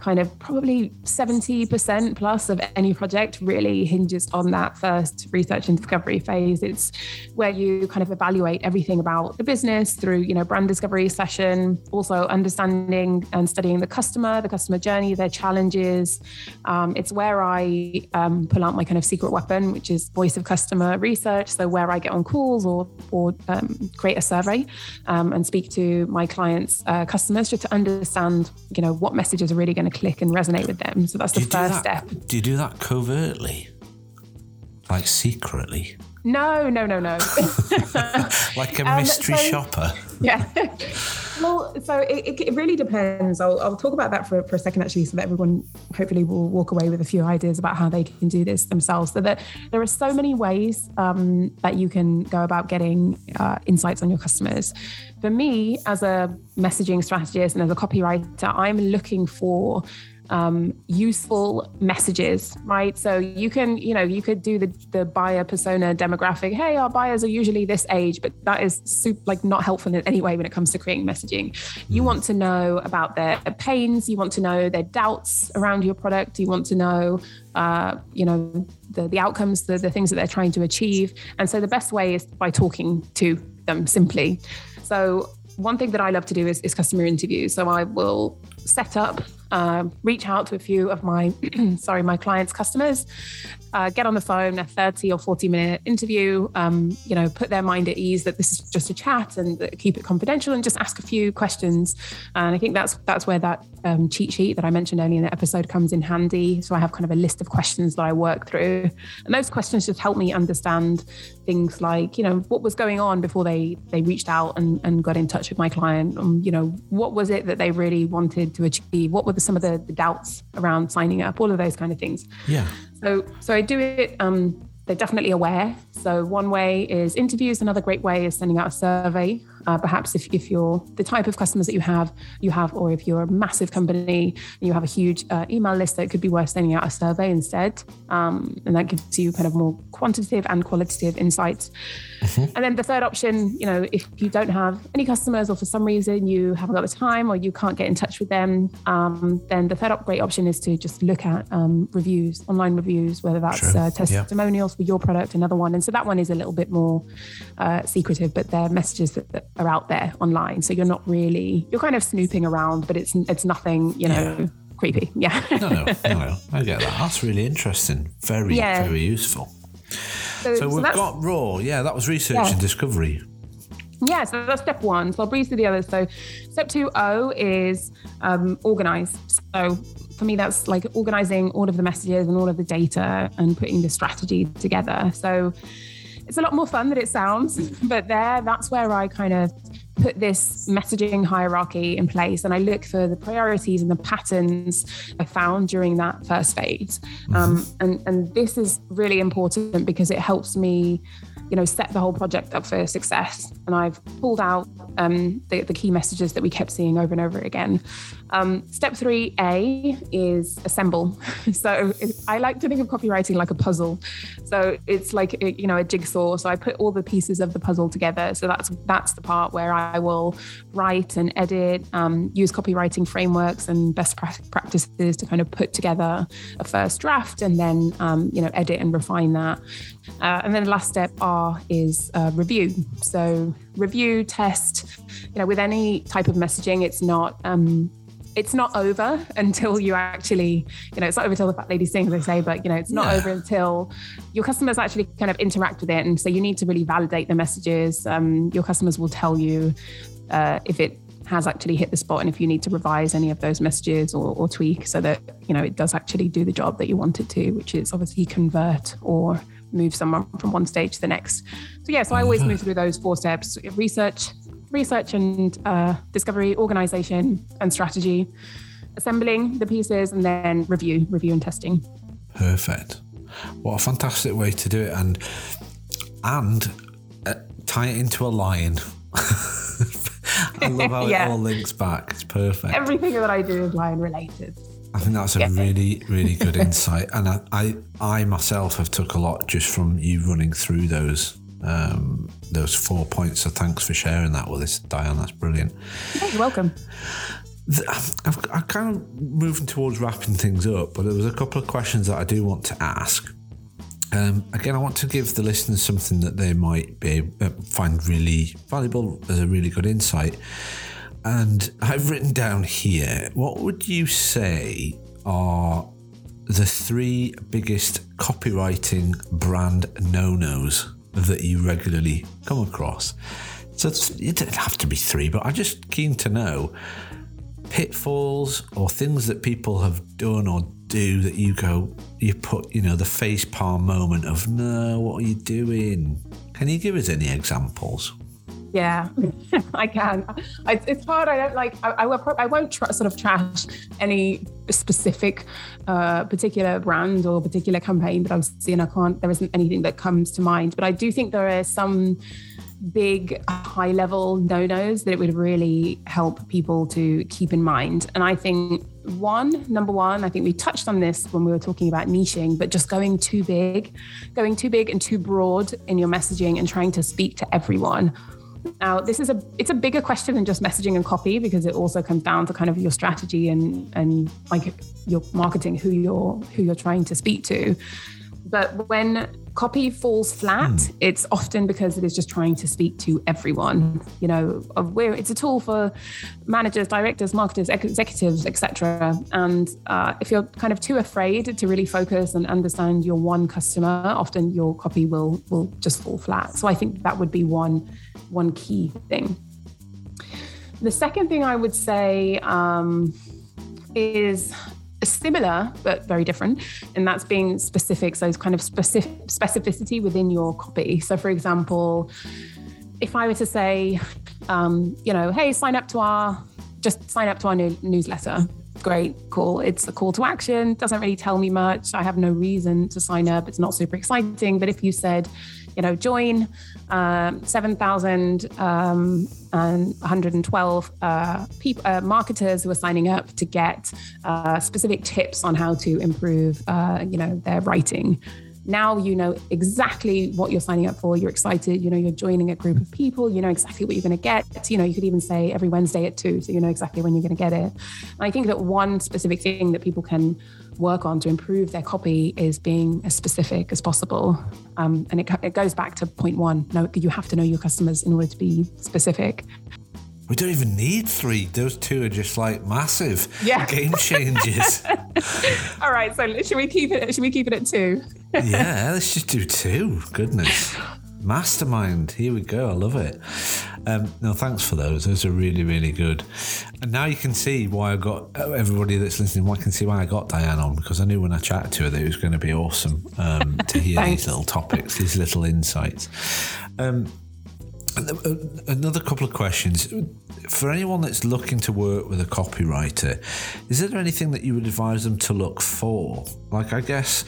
kind of probably 70% plus of any project really hinges on that first research and discovery phase. It's where you kind of evaluate everything about the business through, you know, brand discovery session, also understanding and studying the customer, the customer journey, their challenges. Um, it's where I um, pull out my kind of secret weapon, which is voice of customer research. So where I get on calls or, or um, create a survey um, and speak to my clients' uh, customers just to understand, you know, what messages are really going to click and resonate with them. So that's the first that, step. Do you do that covertly? Like secretly? No, no, no, no. [LAUGHS] like a [LAUGHS] um, mystery so, shopper. Yeah. [LAUGHS] well, so it, it, really depends. I'll, I'll talk about that for, for a second, actually, so that everyone hopefully will walk away with a few ideas about how they can do this themselves. So that there are so many ways um, that you can go about getting uh, insights on your customers. For me, as a messaging strategist and as a copywriter, I'm looking for um, useful messages, right? So you can, you know, you could do the the buyer persona demographic. Hey, our buyers are usually this age, but that is super, like not helpful in any way when it comes to creating messaging. You want to know about their pains. You want to know their doubts around your product. You want to know, uh, you know, the the outcomes, the the things that they're trying to achieve. And so the best way is by talking to them simply. So one thing that I love to do is, is customer interviews. So I will set up uh, reach out to a few of my [CLEARS THROAT] sorry my clients customers uh, get on the phone a 30 or 40 minute interview um, you know put their mind at ease that this is just a chat and keep it confidential and just ask a few questions. And i think that's that's where that um, cheat sheet that i mentioned earlier in the episode comes in handy. So i have kind of a list of questions that i work through. And those questions just help me understand things like you know what was going on before they they reached out and, and got in touch with my client. Um, you know what was it that they really wanted to achieve? What were the, some of the, the doubts around signing up? All of those kind of things. Yeah so, so I do it. Um, they're definitely aware. So one way is interviews. Another great way is sending out a survey. Uh, perhaps if, if you're the type of customers that you have, you have, or if you're a massive company and you have a huge uh, email list, that could be worth sending out a survey instead. Um, and that gives you kind of more quantitative and qualitative insights. Mm-hmm. And then the third option, you know, if you don't have any customers or for some reason you haven't got the time or you can't get in touch with them, um, then the third op- great option is to just look at um, reviews, online reviews, whether that's uh, testimonials yeah. for your product, another one. And so that one is a little bit more uh, secretive, but they're messages that, that, are out there online. So you're not really, you're kind of snooping around, but it's it's nothing, you know. Yeah. Creepy, yeah. no, no, no, I get that. That's really interesting. Very, yeah. very useful. So, so we've got roar. Yeah, that was research yeah. and discovery. Yeah, so that's step one. So I'll breeze through the others. So step two O is um, organize. So for me, that's like organizing all of the messages and all of the data and putting the strategy together. So it's a lot more fun than it sounds, but there, that's where I kind of put this messaging hierarchy in place and I look for the priorities and the patterns I found during that first phase. Mm-hmm. Um, and, and this is really important because it helps me you know, set the whole project up for success. And I've pulled out um, the, the, key messages that we kept seeing over and over again. Um, step three A is assemble. [LAUGHS] so I like to think of copywriting like a puzzle. So it's like you know a jigsaw. So I put all the pieces of the puzzle together. So that's that's the part where I will write and edit, um, use copywriting frameworks and best practices to kind of put together a first draft, and then um, you know edit and refine that. Uh, and then the last step R is uh, review. So review, test. You know, with any type of messaging, it's not. Um, it's not over until you actually, you know, it's not over until the fat lady sings, they say, but you know, it's not yeah. over until your customers actually kind of interact with it. And so you need to really validate the messages. Um, your customers will tell you uh, if it has actually hit the spot and if you need to revise any of those messages or, or tweak so that you know it does actually do the job that you want it to which is obviously convert or move someone from one stage to the next. So yeah, so I always move through those four steps: research, research and uh, discovery, organization and strategy, assembling the pieces, and then review, review and testing. Perfect. What a fantastic way to do it, and and uh, tie it into a line. [LAUGHS] I love how [LAUGHS] yeah. it all links back. It's perfect. Everything that I do is line related. I think that's a yeah. really, really good [LAUGHS] insight, and I, I, I, myself have took a lot just from you running through those, um, those four points. So thanks for sharing that with us, Diane. That's brilliant. you're welcome. I've, I'm kind of moving towards wrapping things up, but there was a couple of questions that I do want to ask. Um, again, I want to give the listeners something that they might be uh, find really valuable as a really good insight. And I've written down here what would you say are the three biggest copywriting brand no nos that you regularly come across? So it doesn't have to be three, but I'm just keen to know pitfalls or things that people have done or do that you go, you put, you know, the face palm moment of, no, what are you doing? Can you give us any examples? Yeah, [LAUGHS] I can. I, it's hard. I don't like. I, I, I won't tr- sort of trash any specific, uh, particular brand or particular campaign that I've seen. I can't. There isn't anything that comes to mind. But I do think there are some big high level no nos that it would really help people to keep in mind. And I think one, number one, I think we touched on this when we were talking about niching, but just going too big, going too big and too broad in your messaging and trying to speak to everyone now, this is a it's a bigger question than just messaging and copy because it also comes down to kind of your strategy and and like your marketing, who you're who you're trying to speak to. But when copy falls flat, mm. it's often because it is just trying to speak to everyone. You know, where it's a tool for managers, directors, marketers, executives, etc. And uh, if you're kind of too afraid to really focus and understand your one customer, often your copy will will just fall flat. So I think that would be one one key thing. The second thing I would say um, is similar but very different and that's being specific so it's kind of specific specificity within your copy. So for example if i were to say um, you know hey sign up to our just sign up to our new newsletter. Great cool. It's a call to action doesn't really tell me much. I have no reason to sign up. It's not super exciting. But if you said you know, join um, 7,000 um, and 112 uh, people, uh, marketers who are signing up to get uh, specific tips on how to improve, uh, you know, their writing now you know exactly what you're signing up for. You're excited. You know, you're joining a group of people. You know exactly what you're going to get. You know, you could even say every Wednesday at two, so you know exactly when you're going to get it. And I think that one specific thing that people can work on to improve their copy is being as specific as possible. Um, and it, it goes back to point one. No, you have to know your customers in order to be specific. We don't even need three. Those two are just like massive yeah. game changes. [LAUGHS] All right, so should we keep it? Should we keep it at two? [LAUGHS] yeah, let's just do two. Goodness, mastermind. Here we go. I love it. Um, no, thanks for those. Those are really, really good. And now you can see why I got everybody that's listening. I can see why I got Diane on because I knew when I chatted to her that it was going to be awesome um, to hear these little topics, these little insights. Um, uh, Uh, another couple of questions. For anyone that's looking to work with a copywriter, is there anything that you would advise them to look for? Like, I guess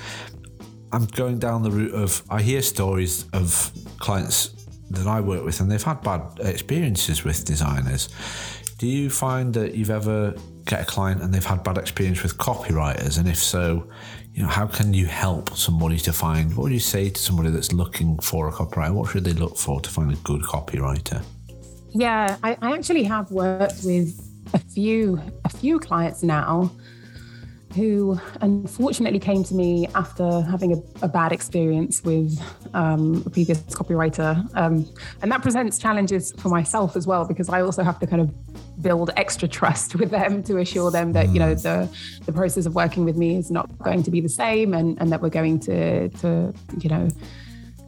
I'm going down the route of I hear stories of clients that I work with and they've had bad experiences with designers. Do you find that you've ever get a client and they've had bad experience with copywriters? And if so, you know, how can you help somebody to find what would you say to somebody that's looking for a copywriter? What should they look for to find a good copywriter? Yeah, I, I actually have worked with a few a few clients now who unfortunately came to me after having a, a bad experience with um, a previous copywriter. Um, and that presents challenges for myself as well, because I also have to kind of build extra trust with them to assure them that, you know, hmm. the, the process of working with me is not going to be the same and, and that we're going to, to you know,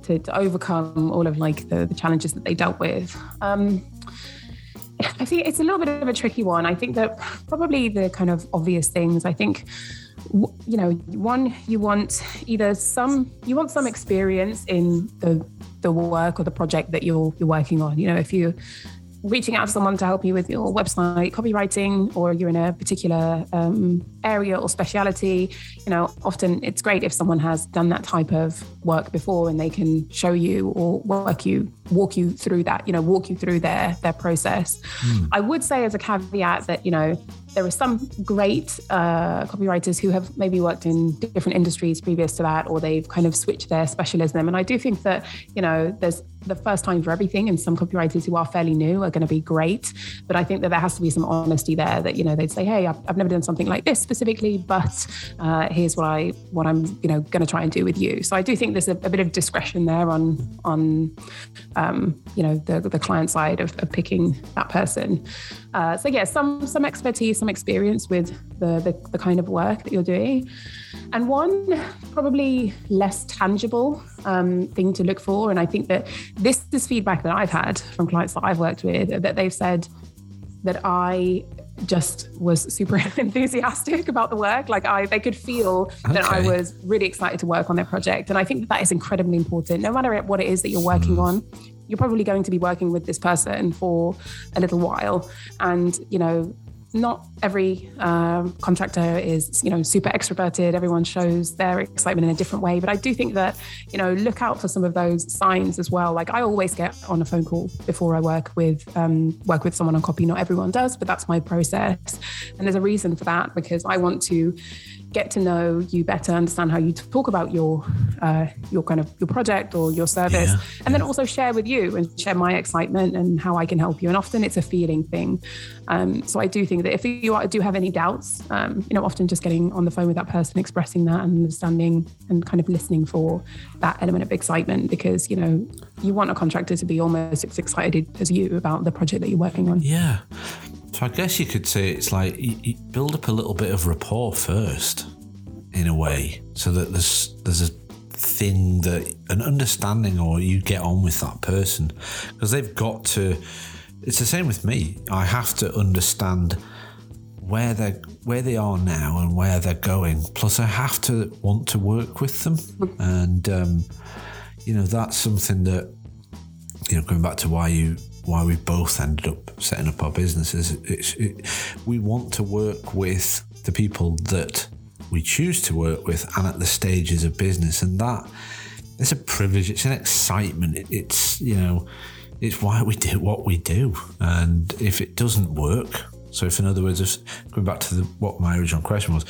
to, to overcome all of like the, the challenges that they dealt with. Um, I think it's a little bit of a tricky one. I think that probably the kind of obvious things. I think you know, one you want either some you want some experience in the the work or the project that you're you're working on. You know, if you're reaching out to someone to help you with your website copywriting or you're in a particular um, area or speciality you know often it's great if someone has done that type of work before and they can show you or work you walk you through that you know walk you through their their process mm. i would say as a caveat that you know there are some great uh, copywriters who have maybe worked in different industries previous to that, or they've kind of switched their specialism. And I do think that, you know, there's the first time for everything, and some copywriters who are fairly new are going to be great. But I think that there has to be some honesty there that, you know, they'd say, hey, I've, I've never done something like this specifically, but uh, here's what I what I'm, you know, going to try and do with you. So I do think there's a, a bit of discretion there on on um, you know the the client side of, of picking that person. Uh, so yeah, some some expertise, some experience with the, the, the kind of work that you're doing, and one probably less tangible um, thing to look for. And I think that this is feedback that I've had from clients that I've worked with that they've said that I just was super [LAUGHS] enthusiastic about the work. Like I, they could feel okay. that I was really excited to work on their project, and I think that, that is incredibly important. No matter what it is that you're working mm. on, you're probably going to be working with this person for a little while and you know not every um, contractor is you know super extroverted. Everyone shows their excitement in a different way. But i do think that you know look out for some of those signs as well. Like i always get on a phone call before i work with um, work with someone on copy. Not everyone does but that's my process. And there's a reason for that because i want to get to know you better, understand how you talk about your uh, your kind of your project or your service, yeah. and then also share with you and share my excitement and how I can help you. And often it's a feeling thing. Um, so I do think that if you are, do have any doubts, um, you know, often just getting on the phone with that person, expressing that and understanding and kind of listening for that element of excitement, because you know you want a contractor to be almost as excited as you about the project that you're working on. Yeah. So I guess you could say it's like you, build up a little bit of rapport first, in a way, so that there's there's a thing that an understanding or you get on with that person because they've got to. It's the same with me. I have to understand where they where they are now and where they're going. Plus, I have to want to work with them, and um, you know that's something that you know going back to why you why we both ended up setting up our businesses. It's, it, we want to work with the people that we choose to work with and at the stages of business, and that it's a privilege. It's an excitement. It, it's you know, it's why we do what we do. And if it doesn't work, so if in other words, if, going back to the, what my original question was,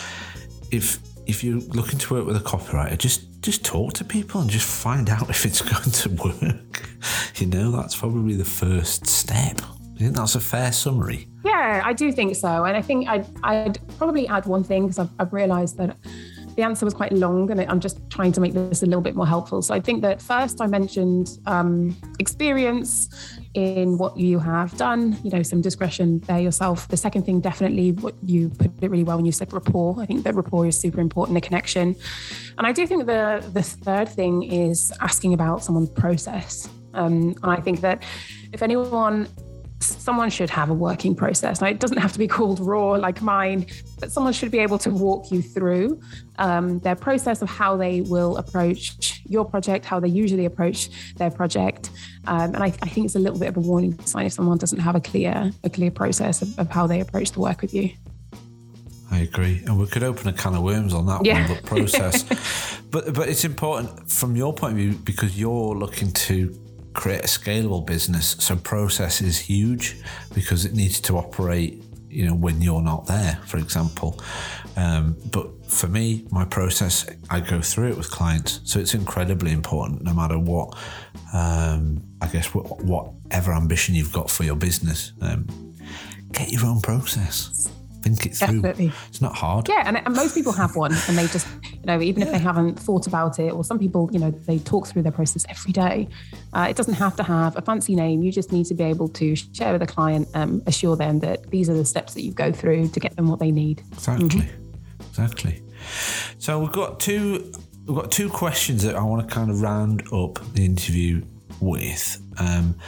if if you're looking to work with a copywriter, just just talk to people and just find out [LAUGHS] if it's going to work. You know, that's probably the first step. I think that's a fair summary. Yeah, I do think so. And I think I'd, I'd probably add one thing because I've, I've realized that the answer was quite long and I'm just trying to make this a little bit more helpful. So I think that first I mentioned um, experience in what you have done, you know, some discretion there yourself. The second thing, definitely what you put it really well when you said rapport. I think that rapport is super important, the connection. And I do think the the third thing is asking about someone's process. Um, and I think that if anyone someone should have a working process. Now, it doesn't have to be called roar like mine, but someone should be able to walk you through um, their process of how they will approach your project, how they usually approach their project. Um, and I, I, think it's a little bit of a warning sign if someone doesn't have a clear a clear process of, of how they approach the work with you. I agree, and we could open a can of worms on that yeah. one, but [LAUGHS] process. but but it's important from your point of view because you're looking to create a scalable business. So process is huge because it needs to operate, you know, when you're not there, for example. Um, but for me, my process, I go through it with clients. So it's incredibly important no matter what, um, I guess, whatever ambition you've got for your business. Um, get your own process think it through. Definitely. It's not hard. Yeah, and, and most people have one, and they just, you know, even yeah. if they haven't thought about it, or some people, you know, they talk through their process every day. Uh, it doesn't have to have a fancy name. You just need to be able to share with a client, um, assure them that these are the steps that you go through to get them what they need. Exactly. Mm-hmm. Exactly. So we've got two. We've got two questions that I want to kind of round up the interview with. Um,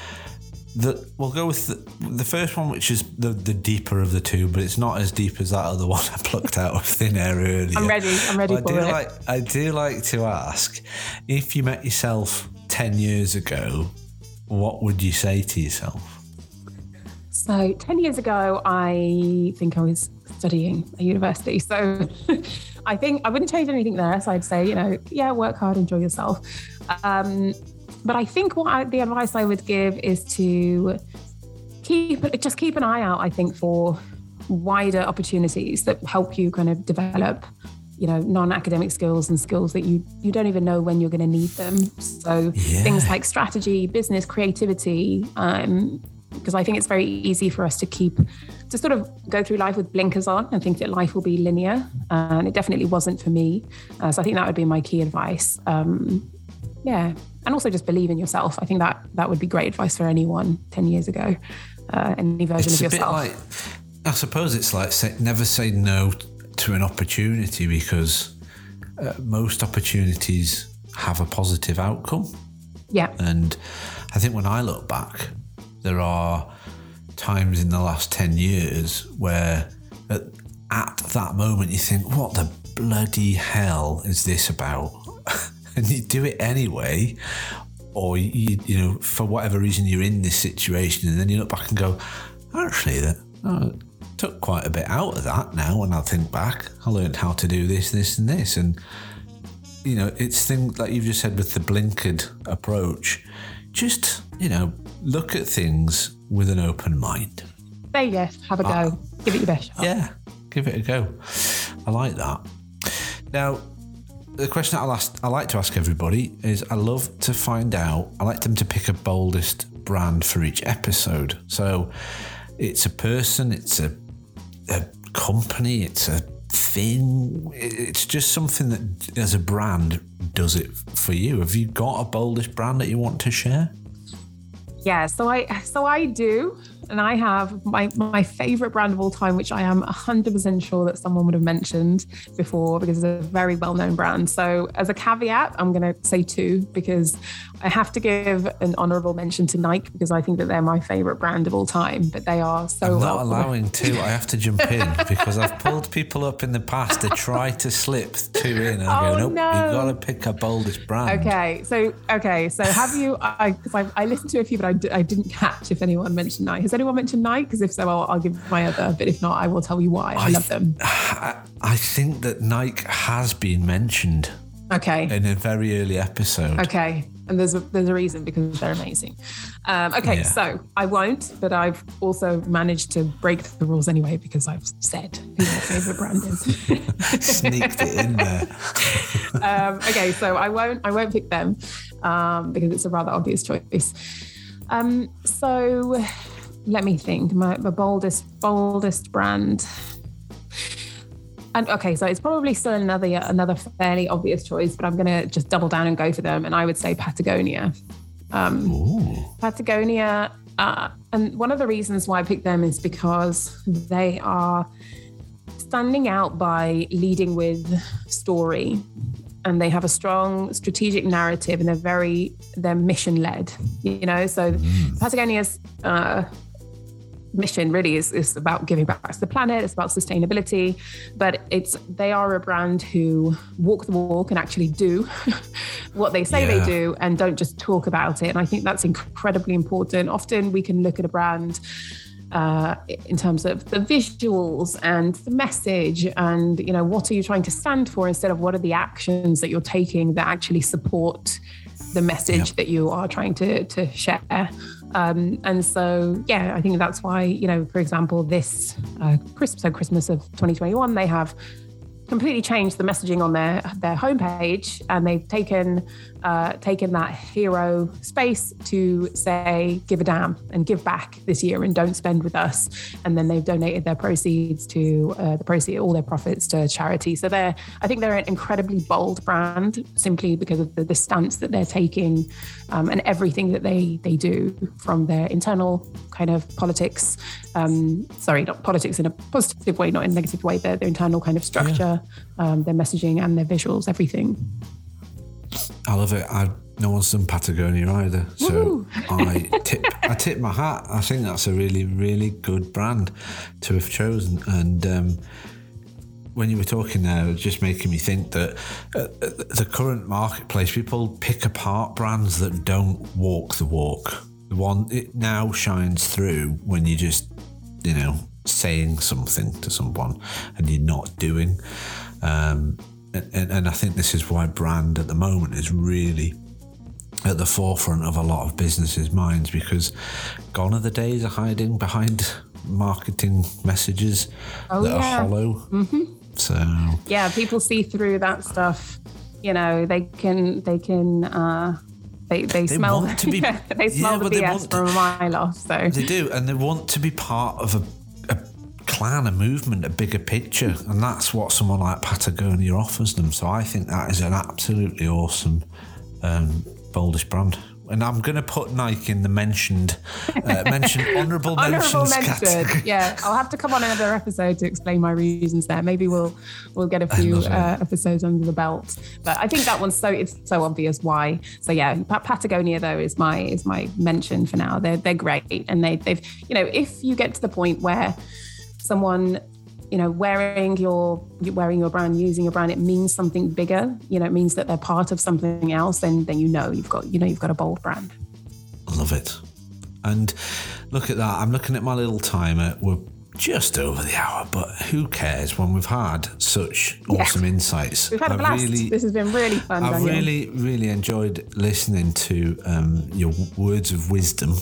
the, we'll go with the, the, first one, which is the, the deeper of the two, but it's not as deep as that other [LAUGHS] one I plucked out of thin air earlier. I'm ready. I'm ready but for I do it. Like, I do like to ask if you met yourself 10 years ago, what would you say to yourself? So, 10 years ago, I think I was studying at university. So, [LAUGHS] I think I wouldn't change anything there. So, I'd say, you know, yeah, work hard, enjoy yourself. Um, but I think what I, the advice I would give is to keep just keep an eye out. I think for wider opportunities that help you kind of develop you know non-academic skills and skills that you you don't even know when you're going to need them so yeah. things like strategy business creativity um, because I think it's very easy for us to keep to sort of go through life with blinkers on and think that life will be linear, and it definitely wasn't for me. Uh, so I think that would be my key advice. Um, yeah, and also just believe in yourself. I think that that would be great advice for anyone ten years ago. Uh, any version it's of yourself. like, I suppose it's like say, never say no to an opportunity because uh, most opportunities have a positive outcome. Yeah, and I think when I look back, there are times in the last ten years where at, at that moment you think, "What the bloody hell is this about?" [LAUGHS] and you do it anyway, or you, you know, for whatever reason you're in this situation, and then you look back and go, actually, that oh, took quite a bit out of that now when I think back. I learned how to do this, this, and this. And, you know, it's things like you've just said with the blinkered approach. Just, you know, look at things with an open mind. Say yes, have a go, uh, give it your best shot. Yeah, give it a go. I like that. Now, the question that I'll ask, I like to ask everybody is I love to find out, I like them to pick a boldest brand for each episode. So it's a person, it's a, a company, it's a thing. It's just something that, as a brand, does it for you. Have you got a boldest brand that you want to share? Yeah, so I so I do and I have my, my favorite brand of all time, which I am 100% sure that someone would have mentioned before because it's a very well known brand. So, as a caveat, I'm going to say two because I have to give an honorable mention to Nike because I think that they're my favorite brand of all time, but they are so. I'm not allowing two. I have to jump in [LAUGHS] because I've pulled people up in the past to try to slip two in. And I oh, go, nope, no. you've got to pick a boldest brand. Okay. So, okay. So, have you, I, cause I, I listened to a few, but I d- I didn't catch if anyone mentioned Nike. Has anyone mentioned Nike? Because if so, I'll, I'll, give my other. But if not, I will tell you why. I, I love them. I, I think that Nike has been mentioned. Okay. in a very early episode. Okay. And there's a there's a reason because they're amazing. Um, okay, Yeah. so I won't, but I've also managed to break the rules anyway because I've said who my favorite brand is. [LAUGHS] Sneaked it in there. [LAUGHS] um, okay, so I won't I won't pick them um, because it's a rather obvious choice. Um, so let me think. My, my boldest boldest brand. And okay, so it's probably still another another fairly obvious choice, but I'm gonna just double down and go for them. And I would say Patagonia. Um, Patagonia, uh, and one of the reasons why I picked them is because they are standing out by leading with story, and they have a strong strategic narrative, and they're very they're mission led. You know, so Patagonia's. Uh, mission really is, is about giving back to the planet it's about sustainability but it's they are a brand who walk the walk and actually do [LAUGHS] what they say Yeah. they do and don't just talk about it and i think that's incredibly important. Often we can look at a brand uh, in terms of the visuals and the message and you know what are you trying to stand for instead of what are the actions that you're taking that actually support the message that you are trying to to share um, and so yeah i think that's why you know for example this uh, christmas so christmas of 2021 they have completely changed the messaging on their their homepage and they've taken uh, taken that hero space to say give a damn and give back this year and don't spend with us. And then they've donated their proceeds to uh, the proceed all their profits to charity. So they're I think they're an incredibly bold brand simply because of the, the stance that they're taking um, and everything that they they do from their internal kind of politics um, sorry not politics in a positive way not in a negative way their, their internal kind of structure um, their messaging and their visuals everything I love it. I no one's done Patagonia either, so I [LAUGHS] tip I tip my hat. I think that's a really really good brand to have chosen. And um, when you were talking there, it was just making me think that uh, the current marketplace, people pick apart brands that don't walk the walk. The one it now shines through when you're just you know saying something to someone and you're not doing. Um, and, and I think this is why brand at the moment is really at the forefront of a lot of businesses' minds because gone are the days of hiding behind marketing messages Oh, that yeah. are hollow. Mm-hmm. So yeah people see through that stuff you know they can they can uh they, they, smell want to [LAUGHS] be- they smell Yeah, the they BS want- from a mile off so they do, and they want to be part of a clan, a movement, a bigger picture, and that's what someone like Patagonia offers them. So I think that is an absolutely awesome, um, boldest brand. And I'm going to put Nike in the mentioned, uh, mentioned [LAUGHS] honourable honorable mentions mention. yeah i'll have to come on another episode to explain my reasons there. Maybe we'll we'll get a few uh, episodes under the belt. But i think that one's so it's so obvious why. So yeah Pa- patagonia though is my is my mention for now. They're they're great and they they've you know if you get to the point where someone you know wearing your wearing your brand using your brand it means something bigger you know it means that they're part of something else then then you know you've got you know you've got a bold brand Love it. And look at that. I'm looking at my little timer. We're just over the hour, but who cares when we've had such awesome insights? we've had a blast really- this has been really fun I Daniel. really, really enjoyed listening to um, your words of wisdom,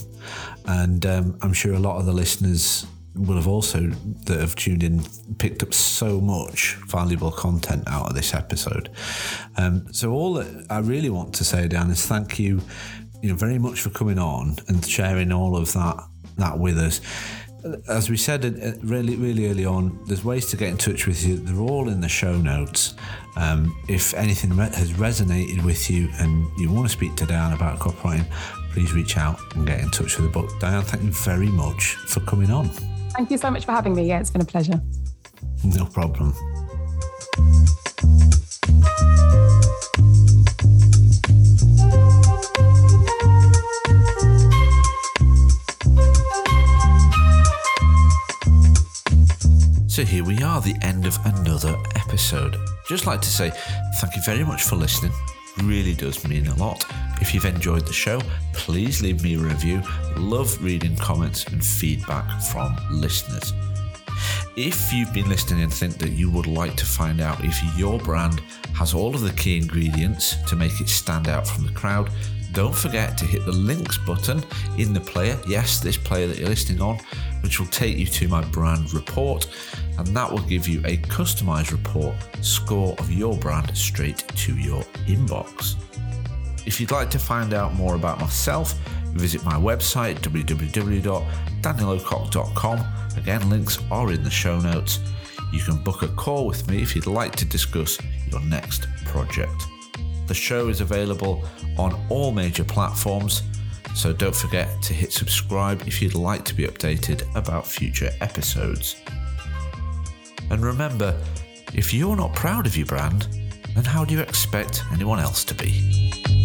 and um, I'm sure a lot of the listeners will have also that have tuned in picked up so much valuable content out of this episode. Um, so all that I really want to say, Dan, is thank you, you know, very much for coming on and sharing all of that that with us as we said uh, really, really early on, there's ways to get in touch with you. They're all in the show notes. Um, if anything has resonated with you and you want to speak to Diane about copywriting, please reach out and get in touch with the book. Diane, thank you very much for coming on. Thank you so much for having me. Yeah, it's been a pleasure. No problem. So here we are, the end of another episode. Just like to say thank you very much for listening. Really does mean a lot. If you've enjoyed the show, please leave me a review. Love reading comments and feedback from listeners. If you've been listening and think that you would like to find out if your brand has all of the key ingredients to make it stand out from the crowd, don't forget to hit the links button in the player. Yes, this player that you're listening on, which will take you to my brand report, and that will give you a customized report score of your brand straight to your inbox. If you'd like to find out more about myself, visit my website www.danielocock.com. Again, links are in the show notes. You can book a call with me if you'd like to discuss your next project. The show is available on all major platforms, so don't forget to hit subscribe if you'd like to be updated about future episodes. And remember, if you're not proud of your brand, then how do you expect anyone else to be?